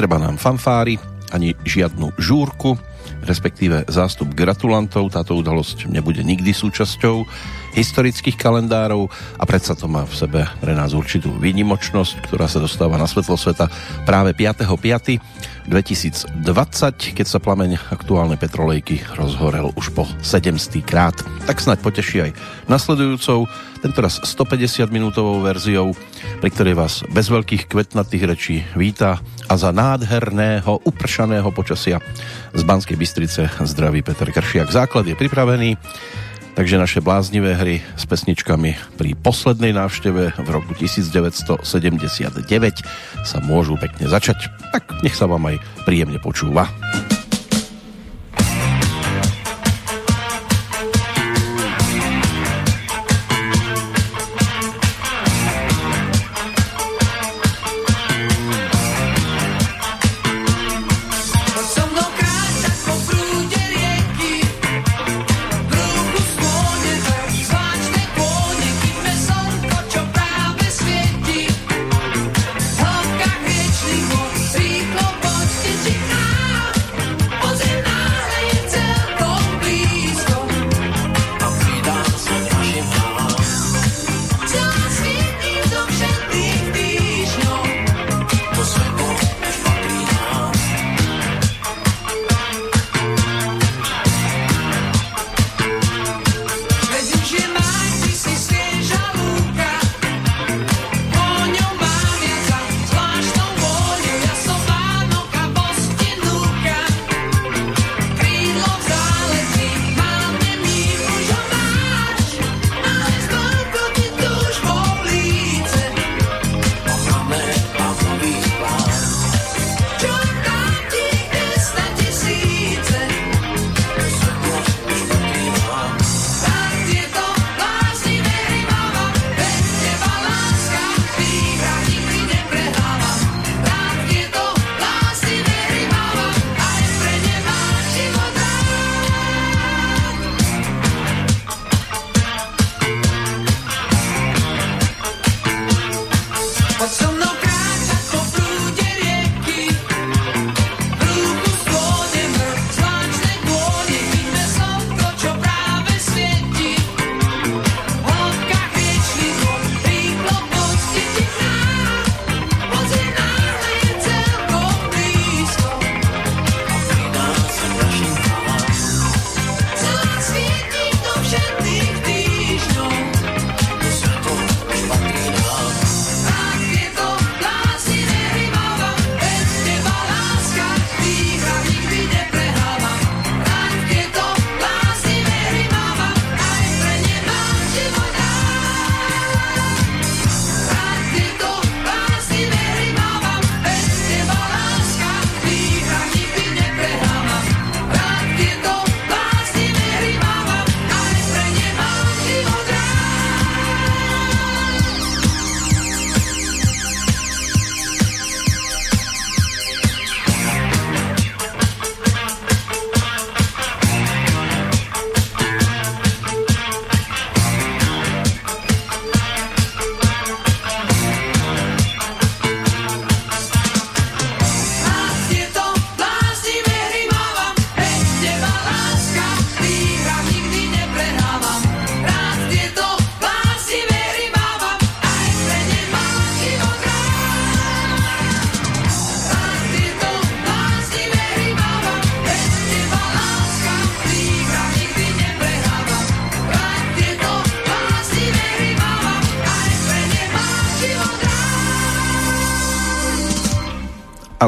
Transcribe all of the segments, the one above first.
Netreba nám fanfári, ani žiadnu žúrku, respektíve zástup gratulantov. Táto udalosť nebude nikdy súčasťou historických kalendárov a predsa to má v sebe pre nás určitú výnimočnosť, ktorá sa dostáva na svetlo sveta práve 5.5. 2020, keď sa plameň aktuálnej petrolejky rozhorel už po 700 krát. Tak snáď poteší aj nasledujúcou, tentoraz 150 minútovou verziou, pri ktorej vás bez veľkých kvetnatých rečí víta a za nádherného upršaného počasia z Banskej Bystrice zdraví Peter Kršiak. Základ je pripravený, takže naše bláznivé hry s pesničkami pri poslednej návšteve v roku 1979 sa môžu pekne začať. Tak nech sa vám aj príjemne počúva.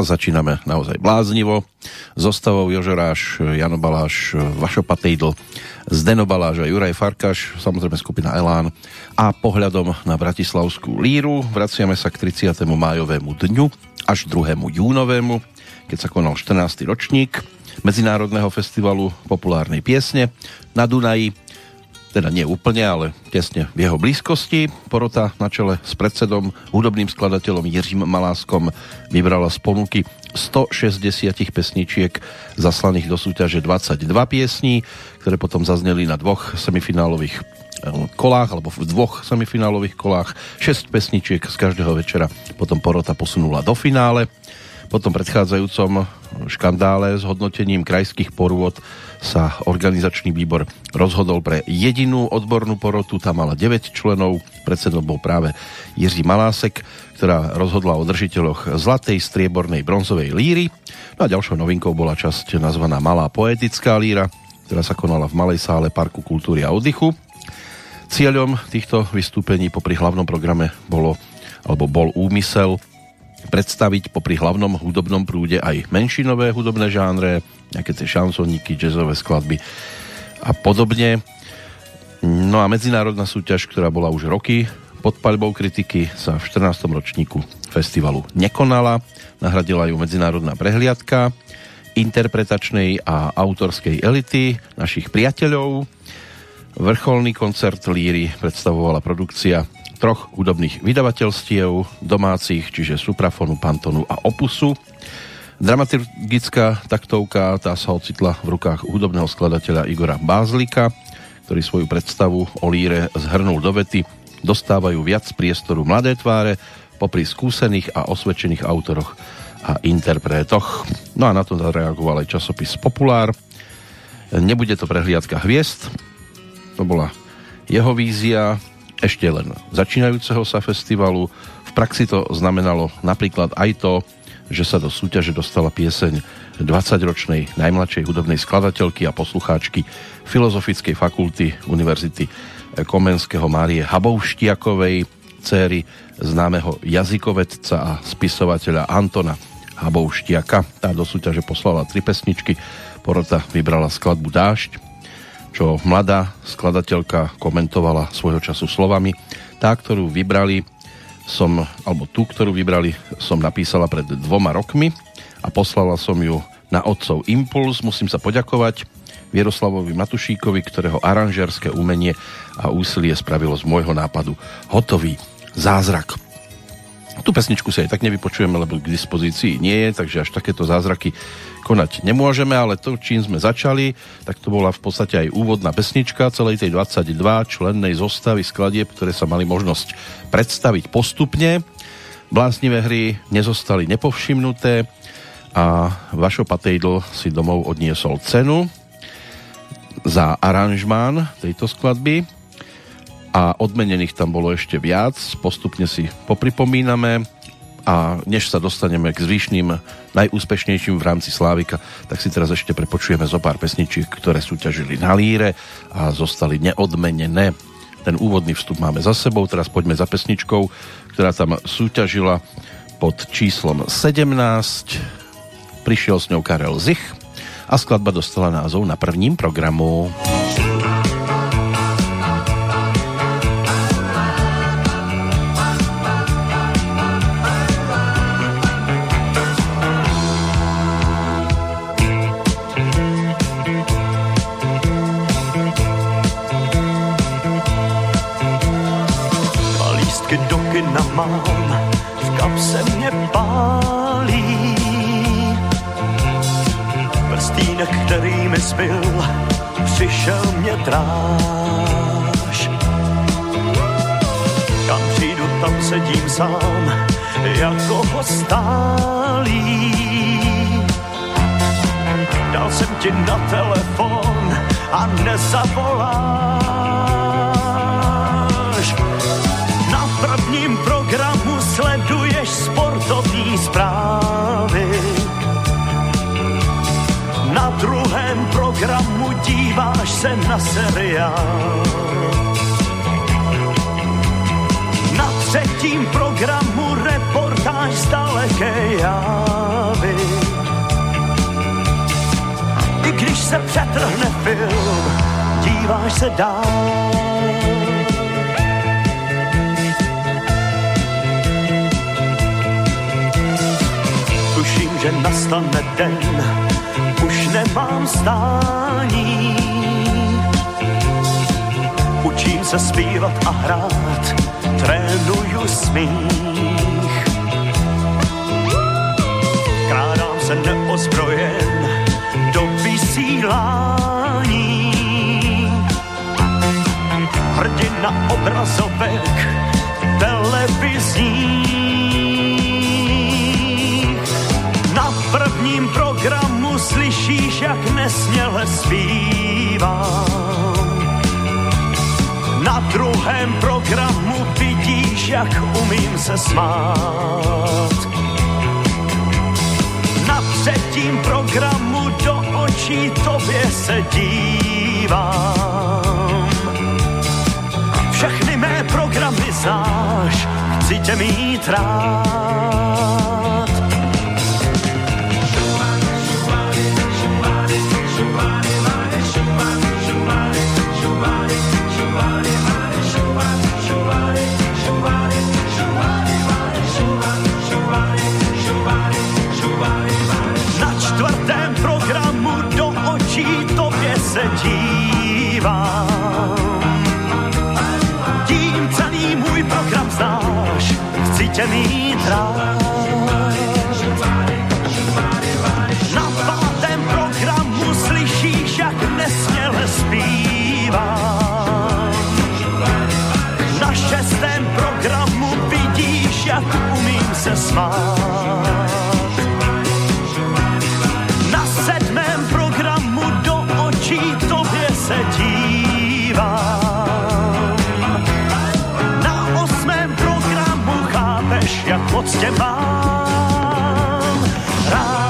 Začíname naozaj bláznivo. Zostavou Jožoráš, Jano Baláš, Vašo Patejdl, Zdeno Baláš a Juraj Farkaš, samozrejme skupina Elán a pohľadom na Bratislavskú líru vraciame sa k 30. májovému dňu až 2. júnovému, keď sa konal 14. ročník Medzinárodného festivalu populárnej piesne na Dunaji teda nie úplne, ale tesne v jeho blízkosti. Porota na čele s predsedom, hudobným skladateľom Jiřím Maláskom vybrala z ponuky 160 pesničiek zaslaných do súťaže 22 piesní, ktoré potom zazneli na dvoch semifinálových eh, kolách, alebo v dvoch semifinálových kolách. 6 pesničiek z každého večera potom porota posunula do finále Po tom predchádzajúcom škandále s hodnotením krajských porôd sa organizačný výbor rozhodol pre jedinú odbornú porotu, tam mala 9 členov, predsedom bol práve Jiří Malásek, ktorá rozhodla o držiteľoch zlatej, striebornej, bronzovej líry. No a ďalšou novinkou bola časť nazvaná Malá poetická líra, ktorá sa konala v Malej sále Parku kultúry a oddychu. Cieľom týchto vystúpení popri hlavnom programe bolo, alebo bol úmysel predstaviť popri hlavnom hudobnom prúde aj menšinové hudobné žánre, nejaké tie šansoníky, jazzové skladby a podobne. No a medzinárodná súťaž, ktorá bola už roky pod paľbou kritiky, sa v 14. ročníku festivalu nekonala. Nahradila ju medzinárodná prehliadka interpretačnej a autorskej elity našich priateľov. Vrcholný koncert Líry predstavovala produkcia troch hudobných vydavateľstiev domácich, čiže Suprafonu, Pantonu a Opusu. Dramaturgická taktovka tá sa ocitla v rukách hudobného skladateľa Igora Bázlika, ktorý svoju predstavu o líre zhrnul do vety dostávajú viac priestoru mladé tváre popri skúsených a osvedčených autoroch a interpretoch. No a na to zareagoval aj časopis Populár. Nebude to prehliadka hviezd, to bola jeho vízia, ešte len začínajúceho sa festivalu. V praxi to znamenalo napríklad aj to, že sa do súťaže dostala pieseň 20-ročnej najmladšej hudobnej skladateľky a poslucháčky Filozofickej fakulty Univerzity Komenského Márie Habouštiakovej, céry známeho jazykovedca a spisovateľa Antona Habouštiaka. Tá do súťaže poslala tri pesničky, porota vybrala skladbu Dášť, čo mladá skladateľka komentovala svojho času slovami. Tá, ktorú vybrali som, alebo tú, ktorú vybrali, som napísala pred dvoma rokmi a poslala som ju na otcov Impuls. Musím sa poďakovať Vieroslavovi Matušíkovi, ktorého aranžerské umenie a úsilie spravilo z môjho nápadu hotový zázrak. Tú pesničku si aj tak nevypočujeme, lebo k dispozícii nie je, takže až takéto zázraky konať nemôžeme, ale to, čím sme začali, tak to bola v podstate aj úvodná pesnička celej tej 22 člennej zostavy skladieb, ktoré sa mali možnosť predstaviť postupne. Blásnivé hry nezostali nepovšimnuté a Vašo Patejdl si domov odniesol cenu za aranžmán tejto skladby a odmenených tam bolo ešte viac. Postupne si popripomíname a než sa dostaneme k zvyšným najúspešnejším v rámci Slávika, tak si teraz ešte prepočujeme zo pár pesničiek, ktoré súťažili na líre a zostali neodmenené. Ten úvodný vstup máme za sebou, teraz poďme za pesničkou, ktorá tam súťažila pod číslom 17. Prišiel s ňou Karel Zich a skladba dostala názov na prvním programu. Zbyl, přišel mě dráž. Kam přijdu, tam sedím sám, jako hostálý. Dal jsem ti na telefon a nezavoláš. Sleduješ sportovní zprávy na druhém programu díváš se na seriál. Na třetím programu reportáž z daleké jávy. I když se přetrhne film, díváš se dál. Že nastane den, už nemám stání. Učím se zpívat a hrát, trénuju smích. Krádám se neozbrojen do vysílání. Hrdina obrazovek televizní programu slyšíš, jak nesměle zpívám. Na druhém programu vidíš, jak umím se smát. Na třetím programu do očí tobě se dívám. Všechny mé programy znáš, chci tě mít rád. Mít rád. Na pátém programu slyšíš, jak nesměle zpívám. Na šestém programu vidíš, jak umím se smát. Tě mám rád.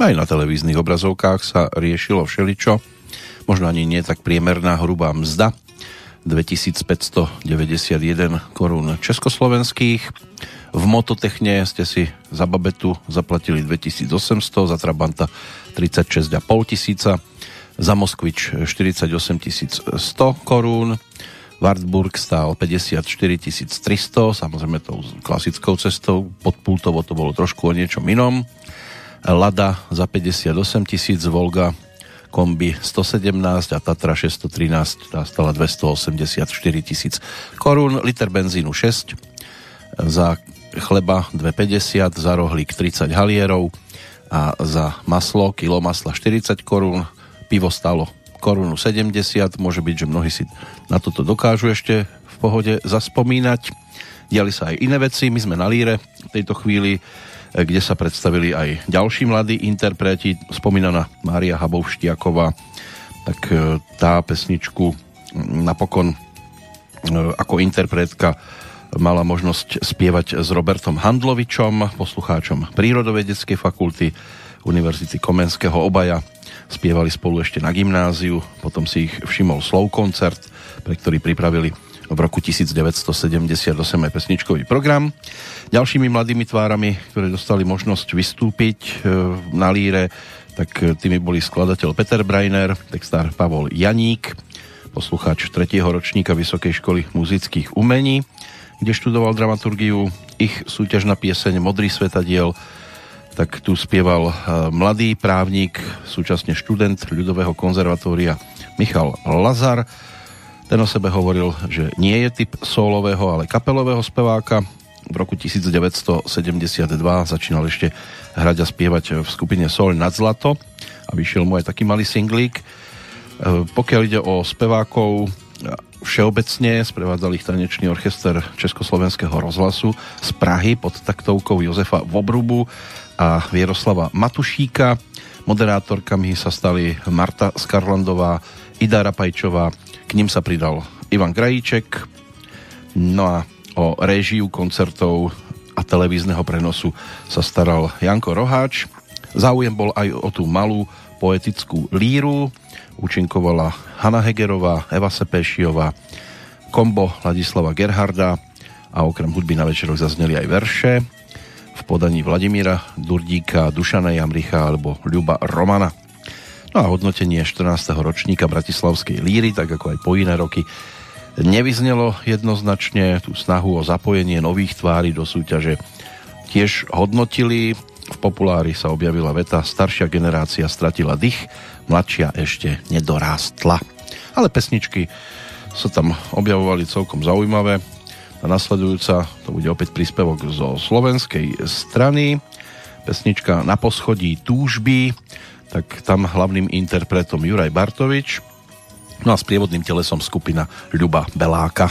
Aj na televíznych obrazovkách sa riešilo všeličo, možno ani nie tak priemerná hrubá mzda, 2591 korún československých. V mototechne ste si za babetu zaplatili 2800, za Trabanta 36,5 tisíca, za Moskvič 48 100 korún, Wartburg stál 54 300, samozrejme tou klasickou cestou, podpultovo to bolo trošku o niečom inom. Lada za 58 tisíc, Volga kombi 117 a Tatra 613, tá stala 284 tisíc korún, liter benzínu 6, za chleba 2,50, za rohlík 30 halierov a za maslo, kilo masla 40 korún, pivo stalo korunu 70, môže byť, že mnohí si na toto dokážu ešte v pohode zaspomínať. Diali sa aj iné veci, my sme na líre v tejto chvíli kde sa predstavili aj ďalší mladí interpreti, spomínaná Mária Habovštiaková, tak e, tá pesničku napokon e, ako interpretka mala možnosť spievať s Robertom Handlovičom, poslucháčom Prírodovedeckej fakulty Univerzity Komenského obaja. Spievali spolu ešte na gymnáziu, potom si ich všimol Slow koncert, pre ktorý pripravili v roku 1978 aj pesničkový program. Ďalšími mladými tvárami, ktoré dostali možnosť vystúpiť e, na líre, tak tými boli skladateľ Peter Breiner, textár Pavol Janík, poslucháč 3. ročníka Vysokej školy muzických umení, kde študoval dramaturgiu. Ich súťažná pieseň Modrý svetadiel tak tu spieval e, mladý právnik, súčasne študent ľudového konzervatória Michal Lazar ten o sebe hovoril, že nie je typ solového, ale kapelového speváka. V roku 1972 začínal ešte hrať a spievať v skupine Sol nad zlato a vyšiel mu aj taký malý singlík. E, pokiaľ ide o spevákov, všeobecne sprevádzal ich tanečný orchester Československého rozhlasu z Prahy pod taktovkou Jozefa Vobrubu a Vieroslava Matušíka. Moderátorkami sa stali Marta Skarlandová, Ida Rapajčová, k ním sa pridal Ivan Krajíček, no a o réžiu koncertov a televízneho prenosu sa staral Janko Roháč. Záujem bol aj o tú malú poetickú líru. Účinkovala Hanna Hegerová, Eva Sepešiová, kombo Ladislava Gerharda a okrem hudby na večeroch zazneli aj verše v podaní Vladimíra Durdíka, Dušana Jamricha alebo Ľuba Romana. No a hodnotenie 14. ročníka Bratislavskej líry, tak ako aj po iné roky, nevyznelo jednoznačne tú snahu o zapojenie nových tvári do súťaže. Tiež hodnotili, v populári sa objavila veta staršia generácia stratila dých, mladšia ešte nedorástla. Ale pesničky sa tam objavovali celkom zaujímavé. A nasledujúca, to bude opäť príspevok zo slovenskej strany. Pesnička Na poschodí túžby, tak tam hlavným interpretom Juraj Bartovič, no a s prievodným telesom skupina Ľuba Beláka.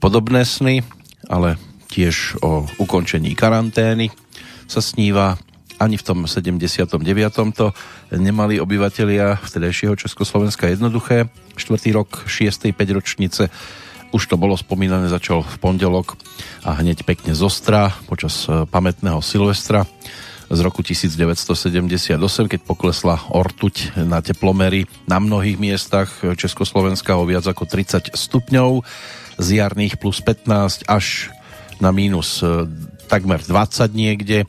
Podobné sny, ale tiež o ukončení karantény sa sníva. Ani v tom 79. to nemali obyvatelia vtedajšieho Československa jednoduché. Štvrtý rok 6. 5 ročnice už to bolo spomínané, začal v pondelok a hneď pekne zostra počas e, pamätného Silvestra z roku 1978, keď poklesla ortuť na teplomery na mnohých miestach Československa o viac ako 30 stupňov z jarných plus 15 až na mínus e, takmer 20 niekde. E,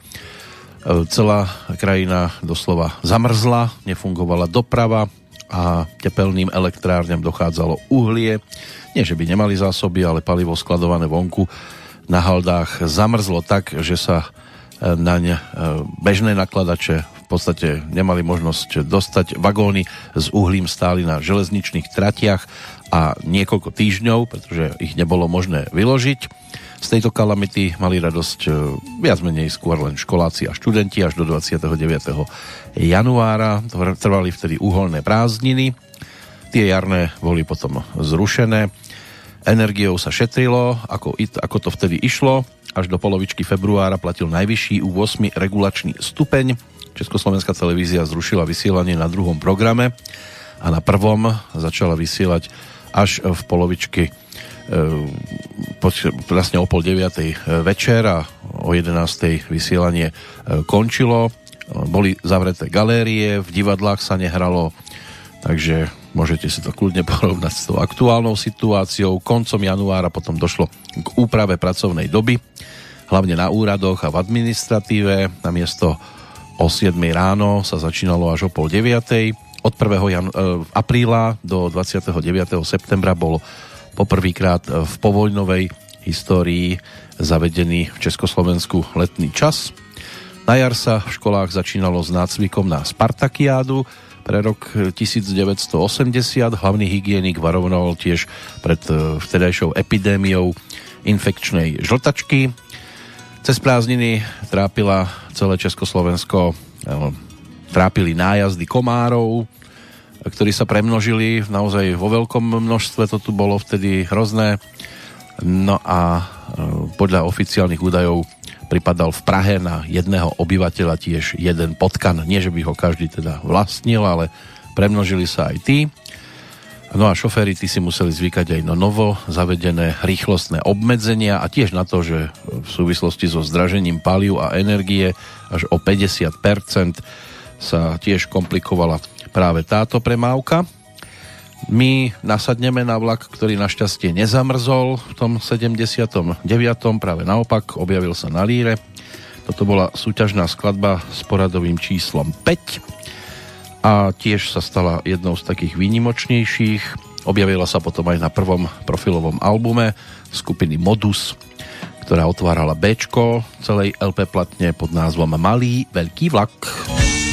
celá krajina doslova zamrzla, nefungovala doprava a tepelným elektrárňam dochádzalo uhlie. Nie, že by nemali zásoby, ale palivo skladované vonku na haldách zamrzlo tak, že sa naň bežné nakladače v podstate nemali možnosť dostať. Vagóny s uhlím stáli na železničných tratiach a niekoľko týždňov, pretože ich nebolo možné vyložiť. Z tejto kalamity mali radosť e, viac menej skôr len školáci a študenti až do 29. januára. Trvali vtedy uholné prázdniny. Tie jarné boli potom zrušené. Energiou sa šetrilo, ako, ako to vtedy išlo. Až do polovičky februára platil najvyšší u 8 regulačný stupeň. Československá televízia zrušila vysielanie na druhom programe a na prvom začala vysielať až v polovičke vlastne o pol deviatej e, večer a o 11. vysielanie končilo. Boli zavreté galérie, v divadlách sa nehralo, takže môžete si to kľudne porovnať s tou aktuálnou situáciou. Koncom januára potom došlo k úprave pracovnej doby, hlavne na úradoch a v administratíve. Na miesto o 7 ráno sa začínalo až o pol 9. Od 1. Jan- apríla do 29. septembra bol poprvýkrát v povojnovej histórii zavedený v Československu letný čas. Na jar sa v školách začínalo s nácvikom na Spartakiádu pre rok 1980. Hlavný hygienik varoval tiež pred e, vtedajšou epidémiou infekčnej žltačky. Cez prázdniny trápila celé Československo, e, trápili nájazdy komárov, ktorí sa premnožili naozaj vo veľkom množstve, to tu bolo vtedy hrozné. No a e, podľa oficiálnych údajov pripadal v Prahe na jedného obyvateľa tiež jeden potkan. Nie, že by ho každý teda vlastnil, ale premnožili sa aj tí. No a šoféry tí si museli zvykať aj na novo zavedené rýchlostné obmedzenia a tiež na to, že v súvislosti so zdražením palív a energie až o 50% sa tiež komplikovala práve táto premávka. My nasadneme na vlak, ktorý našťastie nezamrzol v tom 79. Práve naopak, objavil sa na líre. Toto bola súťažná skladba s poradovým číslom 5 a tiež sa stala jednou z takých výnimočnejších. Objavila sa potom aj na prvom profilovom albume skupiny Modus, ktorá otvárala B celej LP platne pod názvom Malý veľký vlak. co mnie nie,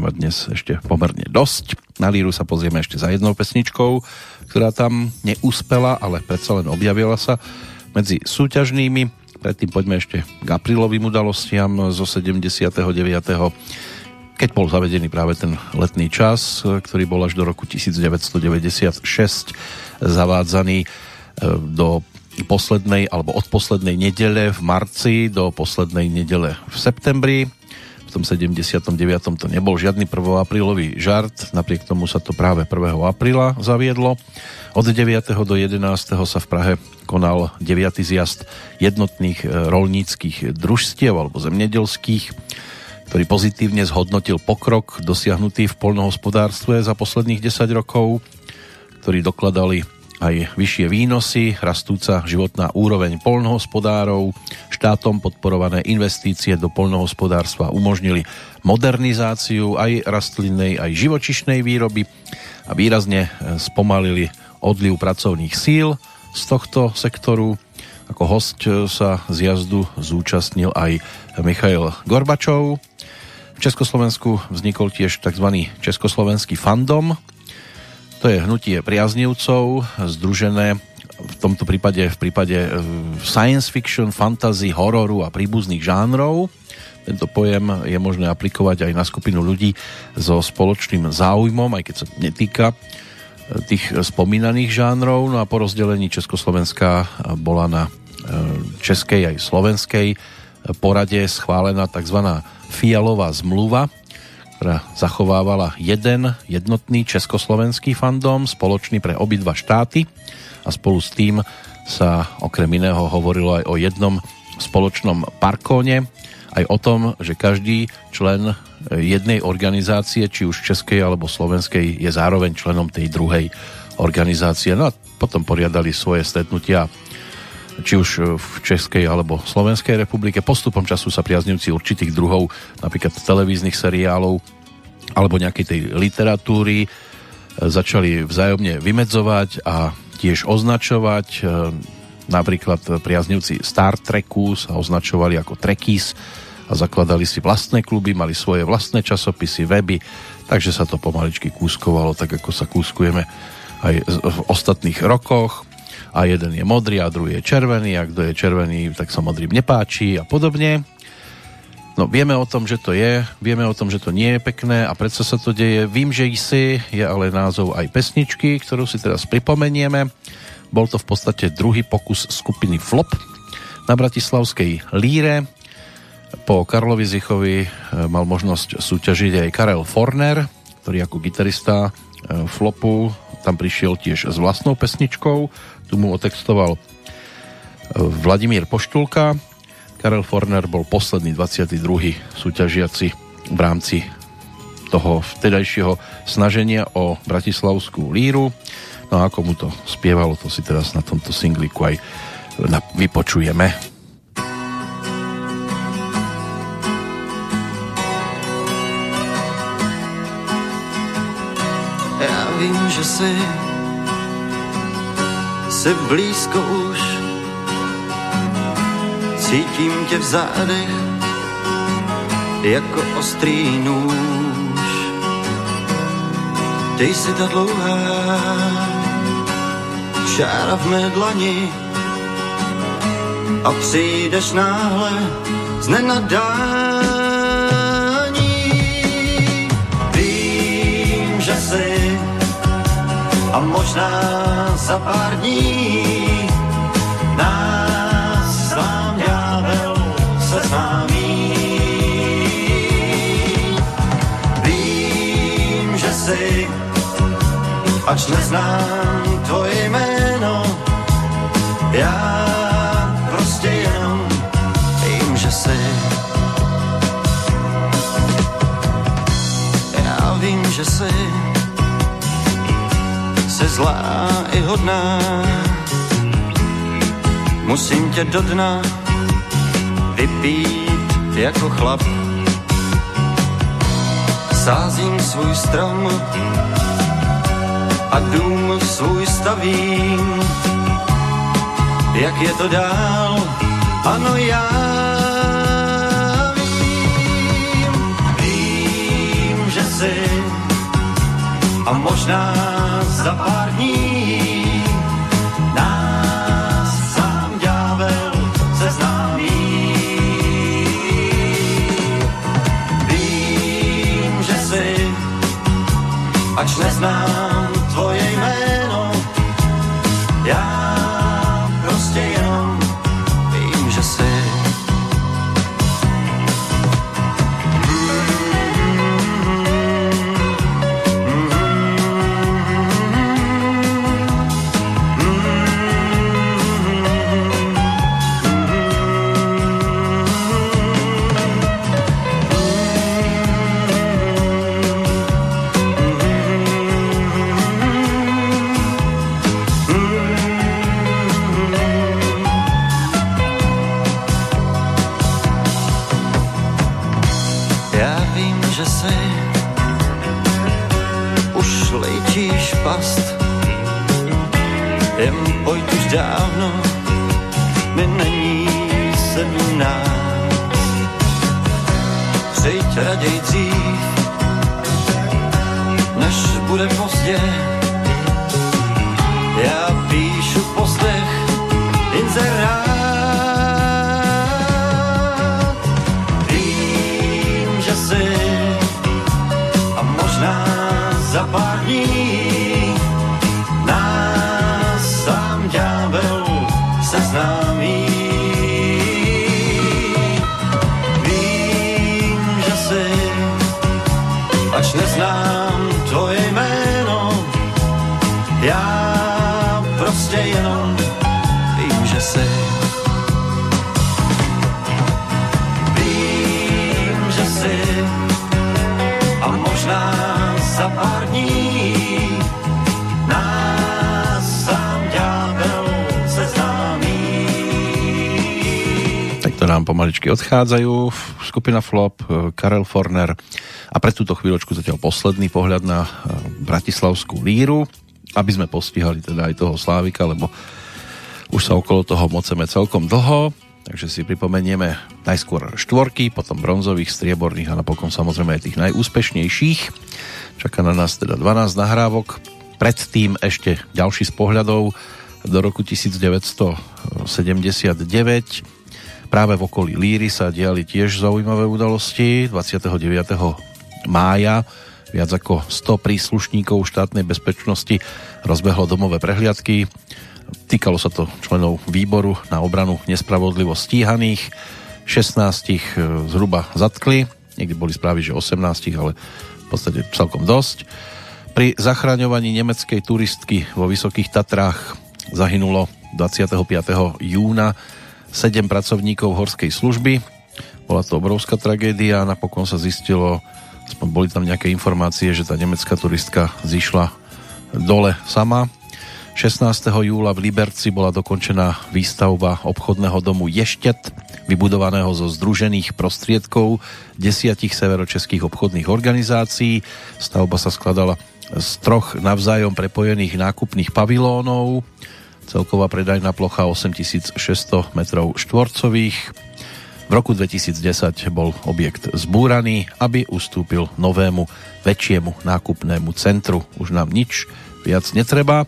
budeme mať dnes ešte pomerne dosť. Na líru sa pozrieme ešte za jednou pesničkou, ktorá tam neúspela, ale predsa len objavila sa medzi súťažnými. Predtým poďme ešte k aprílovým udalostiam zo 79. keď bol zavedený práve ten letný čas, ktorý bol až do roku 1996 zavádzaný e, do poslednej alebo od poslednej nedele v marci do poslednej nedele v septembri tom 79. to nebol žiadny 1. aprílový žart, napriek tomu sa to práve 1. apríla zaviedlo. Od 9. do 11. sa v Prahe konal 9. zjazd jednotných e, rolníckých družstiev alebo zemnedelských, ktorý pozitívne zhodnotil pokrok dosiahnutý v polnohospodárstve za posledných 10 rokov, ktorí dokladali aj vyššie výnosy, rastúca životná úroveň polnohospodárov, štátom podporované investície do polnohospodárstva umožnili modernizáciu aj rastlinnej, aj živočišnej výroby a výrazne e, spomalili odliv pracovných síl z tohto sektoru. Ako host e, sa z jazdu zúčastnil aj Michail Gorbačov. V Československu vznikol tiež tzv. Československý fandom, to je hnutie priaznivcov, združené v tomto prípade v prípade e, science fiction, fantasy, hororu a príbuzných žánrov. Tento pojem je možné aplikovať aj na skupinu ľudí so spoločným záujmom, aj keď sa netýka e, tých spomínaných žánrov. No a po rozdelení Československa bola na e, českej aj slovenskej porade schválená tzv. fialová zmluva, ktorá zachovávala jeden jednotný československý fandom, spoločný pre obidva štáty a spolu s tým sa okrem iného hovorilo aj o jednom spoločnom parkóne, aj o tom, že každý člen jednej organizácie, či už českej alebo slovenskej, je zároveň členom tej druhej organizácie. No a potom poriadali svoje stretnutia či už v Českej alebo Slovenskej republike. Postupom času sa priaznivci určitých druhov, napríklad televíznych seriálov alebo nejakej tej literatúry, e, začali vzájomne vymedzovať a tiež označovať. E, napríklad priaznivci Star Treku sa označovali ako Trekkies a zakladali si vlastné kluby, mali svoje vlastné časopisy, weby, takže sa to pomaličky kúskovalo, tak ako sa kúskujeme aj v ostatných rokoch a jeden je modrý a druhý je červený a kto je červený, tak sa modrým nepáči a podobne. No vieme o tom, že to je, vieme o tom, že to nie je pekné a predsa sa to deje. Vím, že si je ale názov aj pesničky, ktorú si teraz pripomenieme. Bol to v podstate druhý pokus skupiny Flop na Bratislavskej líre. Po Karlovi Zichovi e, mal možnosť súťažiť aj Karel Forner, ktorý ako gitarista e, Flopu tam prišiel tiež s vlastnou pesničkou tu mu otextoval e, Vladimír Poštulka. Karel Forner bol posledný 22. súťažiaci v rámci toho vtedajšieho snaženia o bratislavskú líru. No a ako mu to spievalo, to si teraz na tomto singliku aj vypočujeme. Vím, že si se blízko už. Cítím tě v zádech jako ostrý nůž. Ty jsi ta dlouhá čára v mé dlani a přijdeš náhle z nenadání. A možná za pár dní nás sám ďábel známí. Vím, že si, ač neznám tvoje jméno, já prostě jenom vím, že si. Já vím, že si se zlá i hodná. Musím tě do dna vypít jako chlap. Sázím svůj strom a dům svůj stavím. Jak je to dál? Ano, já vím, vím si a možná za pár dní nás sám ďábel seznámí. Vím, že si, ač neznám tvoje jméno, já past, jen pojď už dávno, mi není sedmnáct. Přijď raději dřív, než bude pozdě. Prostě jenom vím, že si. Vím, že si a možná za pár dní nám pomaličky odchádzajú. Skupina Flop, e, Karel Forner a pre túto chvíľočku zatiaľ posledný pohľad na e, Bratislavskú líru, aby sme postihali teda aj toho Slávika, lebo už sa okolo toho moceme celkom dlho, takže si pripomenieme najskôr štvorky, potom bronzových, strieborných a napokon samozrejme aj tých najúspešnejších. Čaká na nás teda 12 nahrávok, predtým ešte ďalší z pohľadov do roku 1979 Práve v okolí Líry sa diali tiež zaujímavé udalosti. 29. mája viac ako 100 príslušníkov štátnej bezpečnosti rozbehlo domové prehliadky. Týkalo sa to členov výboru na obranu nespravodlivo stíhaných. 16 zhruba zatkli, niekde boli správy, že 18, ale v podstate celkom dosť. Pri zachraňovaní nemeckej turistky vo Vysokých Tatrách zahynulo 25. júna 7 pracovníkov horskej služby. Bola to obrovská tragédia napokon sa zistilo, boli tam nejaké informácie, že tá nemecká turistka zišla dole sama. 16. júla v Liberci bola dokončená výstavba obchodného domu Ještet, vybudovaného zo združených prostriedkov desiatich severočeských obchodných organizácií. Stavba sa skladala z troch navzájom prepojených nákupných pavilónov, celková predajná plocha 8600 metrov štvorcových. V roku 2010 bol objekt zbúraný, aby ustúpil novému, väčšiemu nákupnému centru. Už nám nič viac netreba.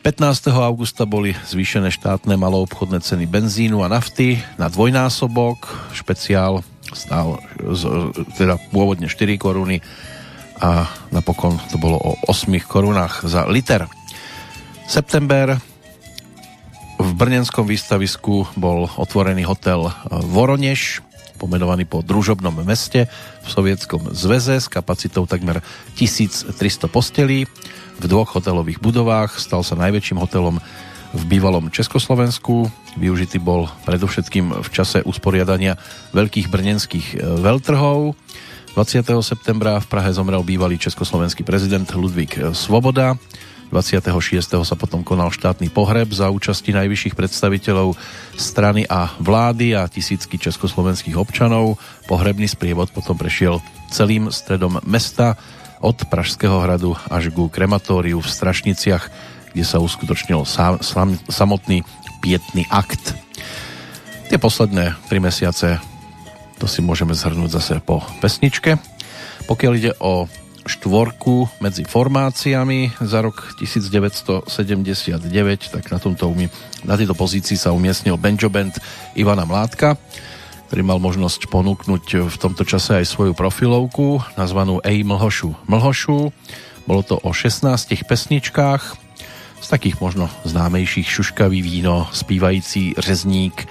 15. augusta boli zvýšené štátne maloobchodné ceny benzínu a nafty na dvojnásobok. Špeciál stál teda pôvodne 4 koruny a napokon to bolo o 8 korunách za liter. September v Brnenskom výstavisku bol otvorený hotel Voroneš, pomenovaný po družobnom meste v Sovietskom zväze s kapacitou takmer 1300 postelí. V dvoch hotelových budovách stal sa najväčším hotelom v bývalom Československu. Využitý bol predovšetkým v čase usporiadania veľkých brnenských veľtrhov. 20. septembra v Prahe zomrel bývalý československý prezident Ludvík Svoboda. 26. sa potom konal štátny pohreb za účasti najvyšších predstaviteľov strany a vlády a tisícky československých občanov. Pohrebný sprievod potom prešiel celým stredom mesta od Pražského hradu až ku krematóriu v Strašniciach, kde sa uskutočnil sam, sam, samotný pietný akt. Tie posledné tri mesiace to si môžeme zhrnúť zase po pesničke. Pokiaľ ide o štvorku medzi formáciami za rok 1979, tak na, tomto umie, na tejto pozícii sa umiestnil Benjo Band Ivana Mládka, ktorý mal možnosť ponúknuť v tomto čase aj svoju profilovku nazvanú Ej Mlhošu. Mlhošu, bolo to o 16 pesničkách, z takých možno známejších Šuškavý víno, Spívající řezník,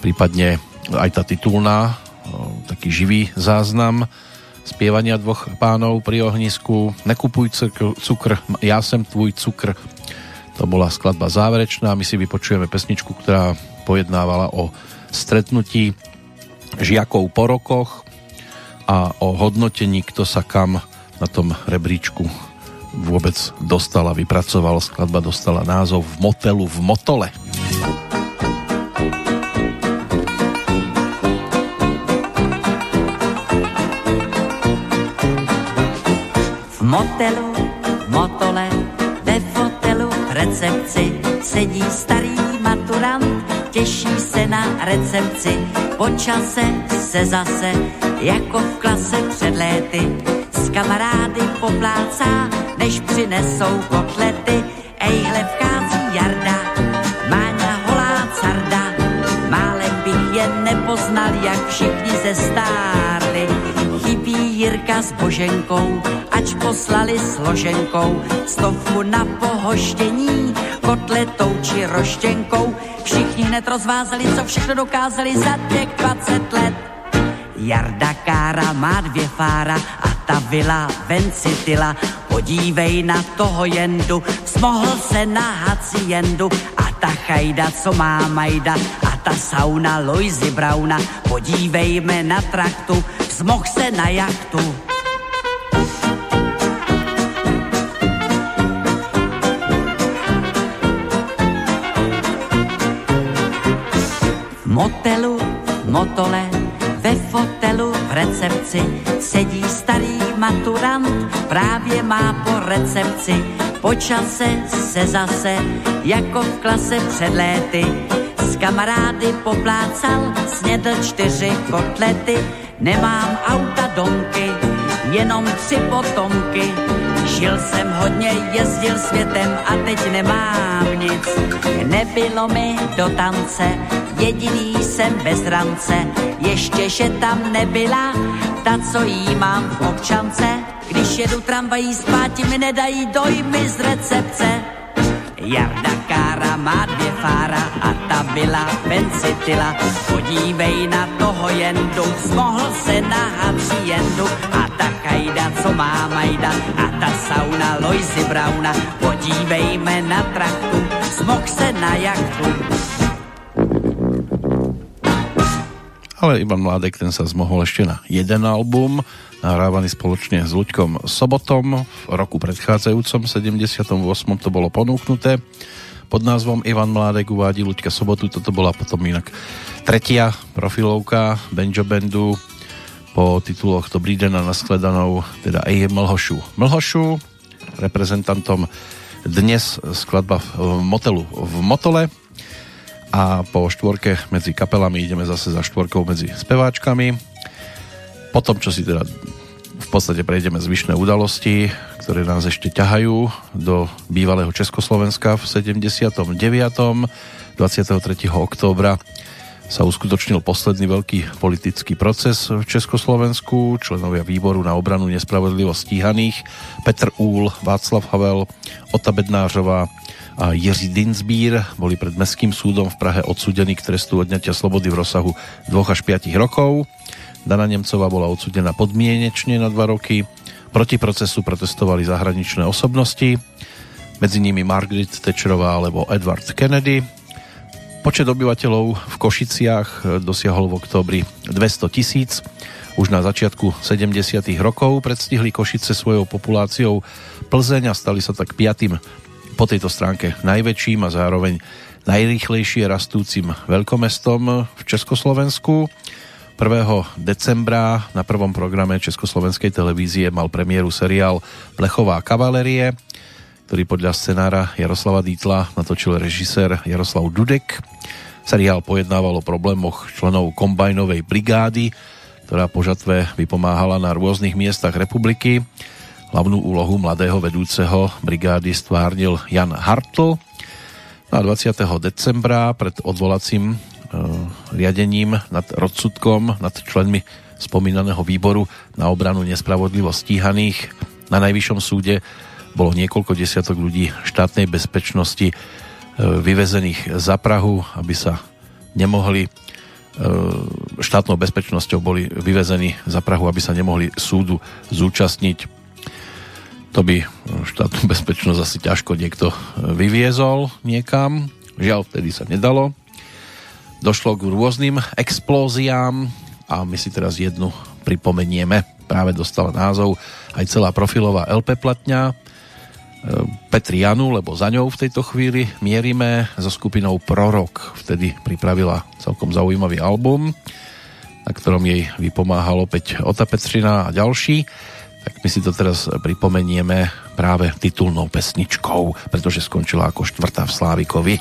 prípadne aj tá titulná, taký živý záznam spievania dvoch pánov pri ohnisku Nekupuj cukr, cukr ja sem tvůj cukr to bola skladba záverečná my si vypočujeme pesničku, ktorá pojednávala o stretnutí žiakov po rokoch a o hodnotení, kto sa kam na tom rebríčku vôbec dostala, vypracoval. Skladba dostala názov V motelu v motole. Motelu, motole, ve fotelu, recepci sedí starý maturant, těší se na recepci, po čase se zase, jako v klase před léty, s kamarády poplácá, než přinesou kotlety. Ejhle vchází Jarda, Máňa holá carda, málem bych je nepoznal, jak všichni ze stárli. Chybí Jirka s Boženkou, ač poslali složenkou, stovku na pohoštění, kotletou či roštěnkou. Všichni hned rozvázali, co všechno dokázali za těch 20 let. Jarda Kára má dvě fára a ta vila vencitila. Podívej na toho jendu, smohl se na haciendu a ta chajda, co má majda a ta sauna Loisy Brauna. Podívejme na traktu, smoh se na jachtu. motelu, motole, ve fotelu v recepci sedí starý maturant, právě má po recepci. Po čase se zase, jako v klase před léty, s kamarády poplácal, snědl čtyři kotlety, nemám auta domky, jenom tři potomky. Žil jsem hodně, jezdil světem a teď nemám nic. Nebylo mi do tance, jediný jsem bez rance, ještě že tam nebyla ta, co jí mám v občance. Když jedu tramvají spát, mi nedají dojmy z recepce. Jarda Kára má dvě fára a ta byla pencitila. Podívej na toho jendu, smohl se na haciendu a ta chajda, co má majda a ta sauna Loisy Brauna. Podívejme na traktu, smoh se na jachtu. Ale Ivan Mládek ten sa zmohol ešte na jeden album, nahrávaný spoločne s Luďkom Sobotom. V roku predchádzajúcom, 78. to bolo ponúknuté pod názvom Ivan Mládek uvádí Luďka Sobotu. Toto bola potom inak tretia profilovka Benjo Bandu po tituloch Dobrý den a naskledanou, teda Ej Mlhošu. Mlhošu, reprezentantom dnes skladba v motelu v Motole, a po štvorke medzi kapelami ideme zase za štvorkou medzi speváčkami. Potom, čo si teda v podstate prejdeme zvyšné udalosti, ktoré nás ešte ťahajú do bývalého Československa v 79. 23. októbra sa uskutočnil posledný veľký politický proces v Československu. Členovia výboru na obranu nespravodlivo stíhaných Petr Úl, Václav Havel, Ota Bednářová, a Jiří Dinsbír boli pred Mestským súdom v Prahe odsúdení k trestu odňatia slobody v rozsahu 2 až 5 rokov. Dana Nemcová bola odsúdená podmienečne na 2 roky. Proti procesu protestovali zahraničné osobnosti, medzi nimi Margaret Thatcherová alebo Edward Kennedy. Počet obyvateľov v Košiciach dosiahol v októbri 200 tisíc. Už na začiatku 70. rokov predstihli Košice svojou populáciou Plzeň a stali sa tak piatým po tejto stránke najväčším a zároveň najrýchlejšie rastúcim veľkomestom v Československu. 1. decembra na prvom programe Československej televízie mal premiéru seriál Plechová kavalerie, ktorý podľa scenára Jaroslava Dítla natočil režisér Jaroslav Dudek. Seriál pojednával o problémoch členov kombajnovej brigády, ktorá po žatve vypomáhala na rôznych miestach republiky. Hlavnú úlohu mladého vedúceho brigády stvárnil Jan Hartl. A 20. decembra pred odvolacím riadením nad rozsudkom nad členmi spomínaného výboru na obranu nespravodlivo stíhaných na Najvyššom súde bolo niekoľko desiatok ľudí štátnej bezpečnosti e, vyvezených za Prahu, aby sa nemohli E, štátnou bezpečnosťou boli vyvezení za Prahu, aby sa nemohli súdu zúčastniť. To by štátnu bezpečnosť asi ťažko niekto vyviezol niekam. Žiaľ, vtedy sa nedalo. Došlo k rôznym explóziám a my si teraz jednu pripomenieme. Práve dostala názov aj celá profilová LP platňa Petrianu, lebo za ňou v tejto chvíli mierime so skupinou Prorok. Vtedy pripravila celkom zaujímavý album, na ktorom jej vypomáhal opäť Ota Petřina a ďalší. Tak my si to teraz pripomenieme práve titulnou pesničkou, pretože skončila ako štvrtá v Slávikovi.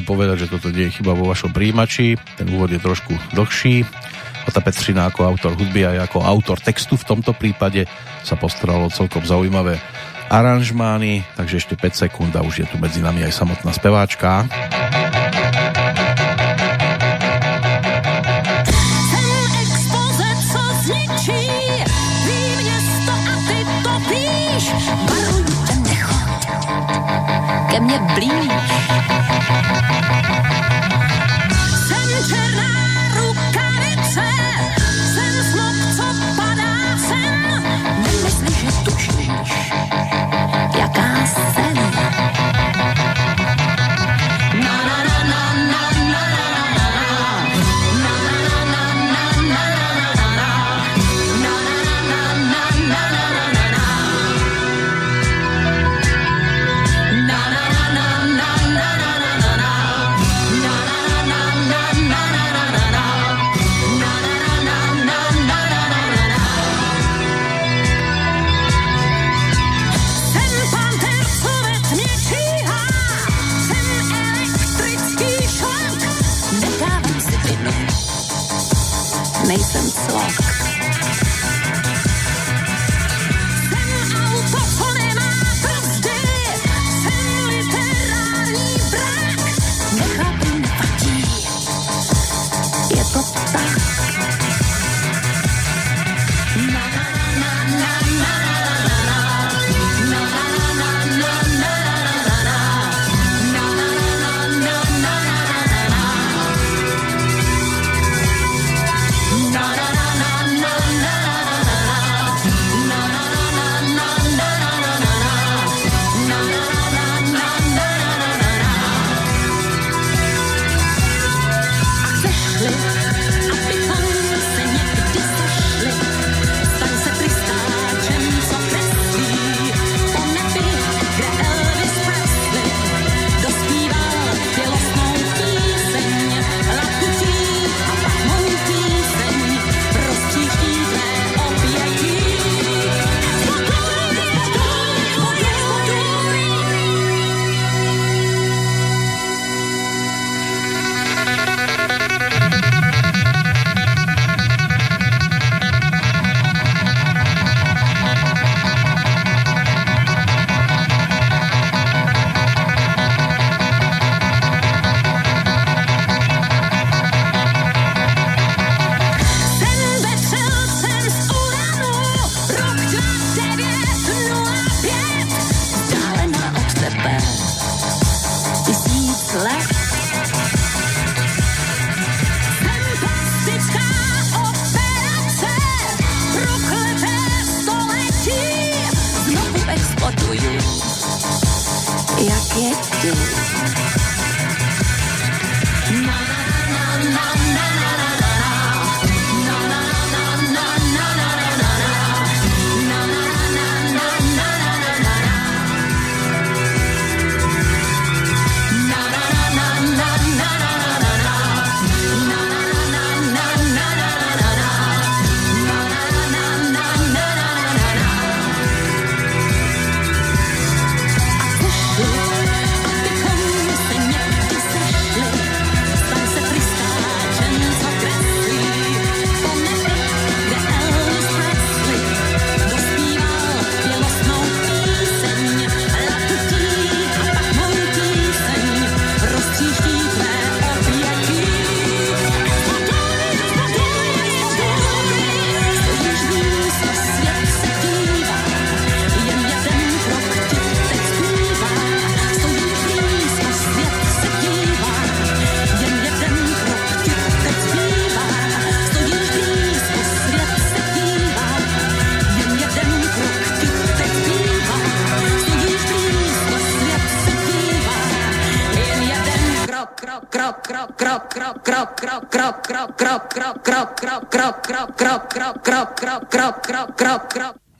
Len povedať, že toto je chyba vo vašom príjimači. Ten úvod je trošku dlhší. Ota Petřina ako autor hudby a ako autor textu v tomto prípade sa postaralo celkom zaujímavé aranžmány, takže ešte 5 sekúnd a už je tu medzi nami aj samotná speváčka. ke mně blíž.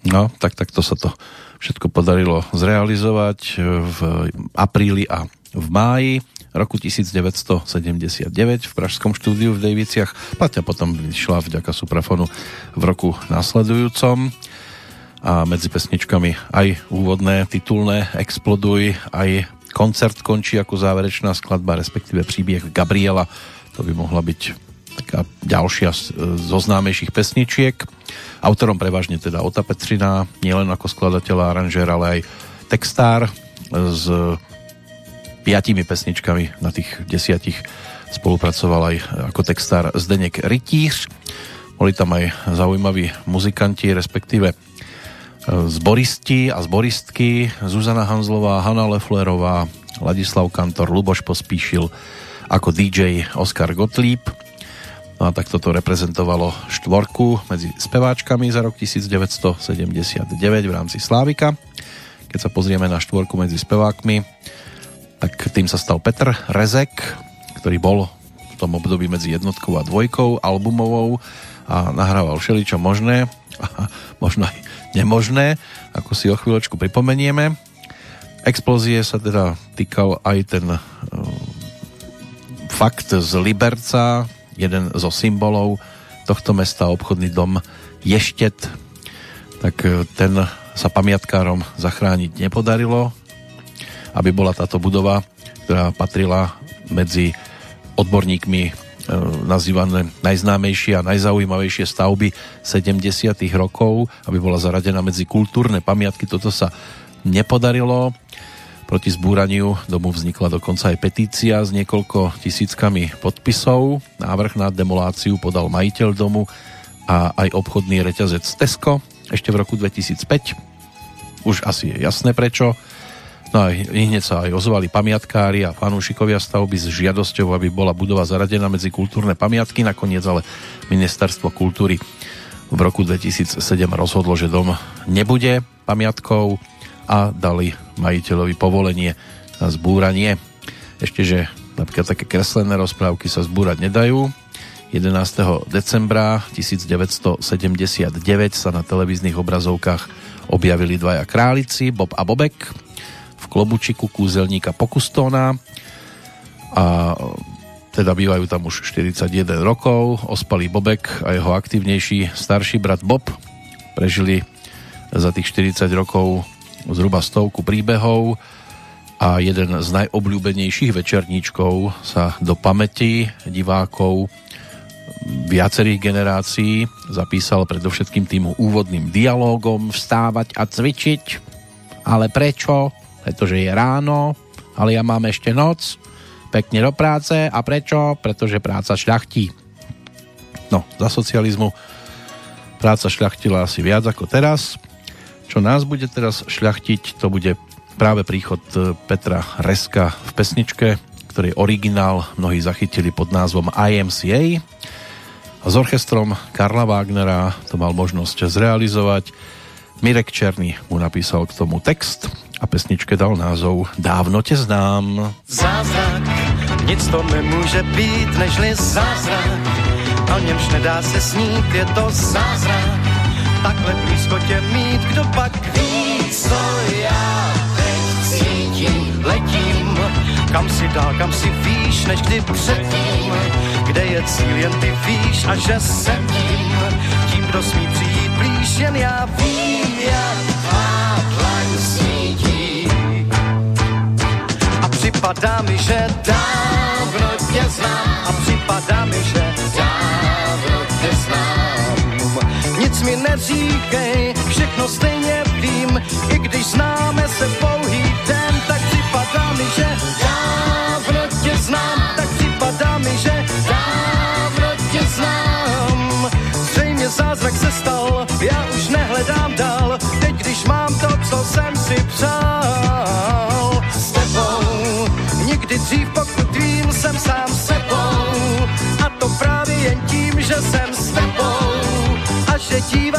No, tak takto sa to všetko podarilo zrealizovať v apríli a v máji roku 1979 v pražskom štúdiu v Dejviciach. Paťa potom vyšla vďaka Suprafonu v roku nasledujúcom a medzi pesničkami aj úvodné, titulné Exploduj, aj koncert končí ako záverečná skladba, respektíve príbeh Gabriela. To by mohla byť taká ďalšia zo známejších pesničiek. Autorom prevažne teda Ota Petrina, nielen ako skladateľ a aranžér, ale aj textár s piatimi pesničkami na tých desiatich spolupracoval aj ako textár Zdenek Rytíř. Boli tam aj zaujímaví muzikanti, respektíve zboristi a zboristky Zuzana Hanzlová, Hanna Leflerová, Ladislav Kantor, Luboš Pospíšil ako DJ Oskar Gottlieb. No a tak toto reprezentovalo štvorku medzi speváčkami za rok 1979 v rámci Slávika. Keď sa pozrieme na štvorku medzi spevákmi, tak tým sa stal Petr Rezek, ktorý bol v tom období medzi jednotkou a dvojkou albumovou a nahrával všeličo možné a možno aj nemožné, ako si o chvíľočku pripomenieme. Explózie sa teda týkal aj ten uh, fakt z Liberca, jeden zo symbolov tohto mesta, obchodný dom Ještet, tak uh, ten sa pamiatkárom zachrániť nepodarilo, aby bola táto budova, ktorá patrila medzi odborníkmi E, nazývané najznámejšie a najzaujímavejšie stavby 70. rokov, aby bola zaradená medzi kultúrne pamiatky. Toto sa nepodarilo. Proti zbúraniu domu vznikla dokonca aj petícia s niekoľko tisíckami podpisov. Návrh na demoláciu podal majiteľ domu a aj obchodný reťazec Tesco ešte v roku 2005. Už asi je jasné prečo No a hneď sa aj ozvali pamiatkári a fanúšikovia stavby s žiadosťou, aby bola budova zaradená medzi kultúrne pamiatky. Nakoniec ale Ministerstvo kultúry v roku 2007 rozhodlo, že dom nebude pamiatkou a dali majiteľovi povolenie na zbúranie. Ešte, že napríklad také kreslené rozprávky sa zbúrať nedajú. 11. decembra 1979 sa na televíznych obrazovkách objavili dvaja králici, Bob a Bobek, klobučiku kúzelníka Pokustóna a teda bývajú tam už 41 rokov. Ospalý Bobek a jeho aktívnejší starší brat Bob prežili za tých 40 rokov zhruba stovku príbehov a jeden z najobľúbenejších večerníčkov sa do pamäti divákov viacerých generácií zapísal predovšetkým tým úvodným dialogom vstávať a cvičiť. Ale prečo? pretože je ráno, ale ja mám ešte noc, pekne do práce a prečo? Pretože práca šľachtí. No, za socializmu práca šľachtila asi viac ako teraz. Čo nás bude teraz šľachtiť, to bude práve príchod e, Petra Reska v pesničke, ktorý originál mnohí zachytili pod názvom IMCA. S orchestrom Karla Wagnera to mal možnosť zrealizovať. Mirek Černý mu napísal k tomu text a pesničke dal názov Dávno tě znám. Zázrak, nic to nemůže být, nežli zázrak, o němž nedá se snít, je to zázrak. Takhle blízko tě mít, kdo pak ví, co já teď cítím, letím, kam si dál, kam si víš, než kdy předtím, kde je cíl, jen ty víš a že jsem tím, tím, kdo smí přijít blíž, jen já vím, jak připadá mi, že dávno tě znám. A připadá mi, že dávno tě znám. Mi neříkej, všechno stejně vím, i když známe se pouhý den, tak připadá mi, že dávno tě znám, tak připadá mi, že dávno tě znám. Zřejmě zázrak se stal, já už nehledám dál, teď když mám to, co jsem si přál Nikdy dřív, pokud vím, jsem sám sebou. A to právě jen tím, že jsem s tebou.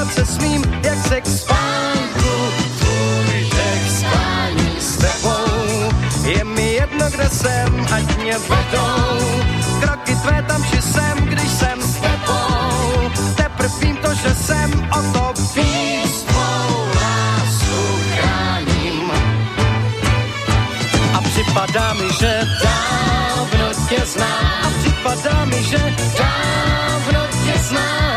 Dívat se smím, jak se k spánku tvůj k spání s tebou. Je mi jedno, kde jsem, ať mě vedou. Kroky tvé jsem s tebou. Teprv vím to, že jsem o to víc tvou chráním. A připadá mi, že dávno tě znám. A připadá mi, že dávno tě znám.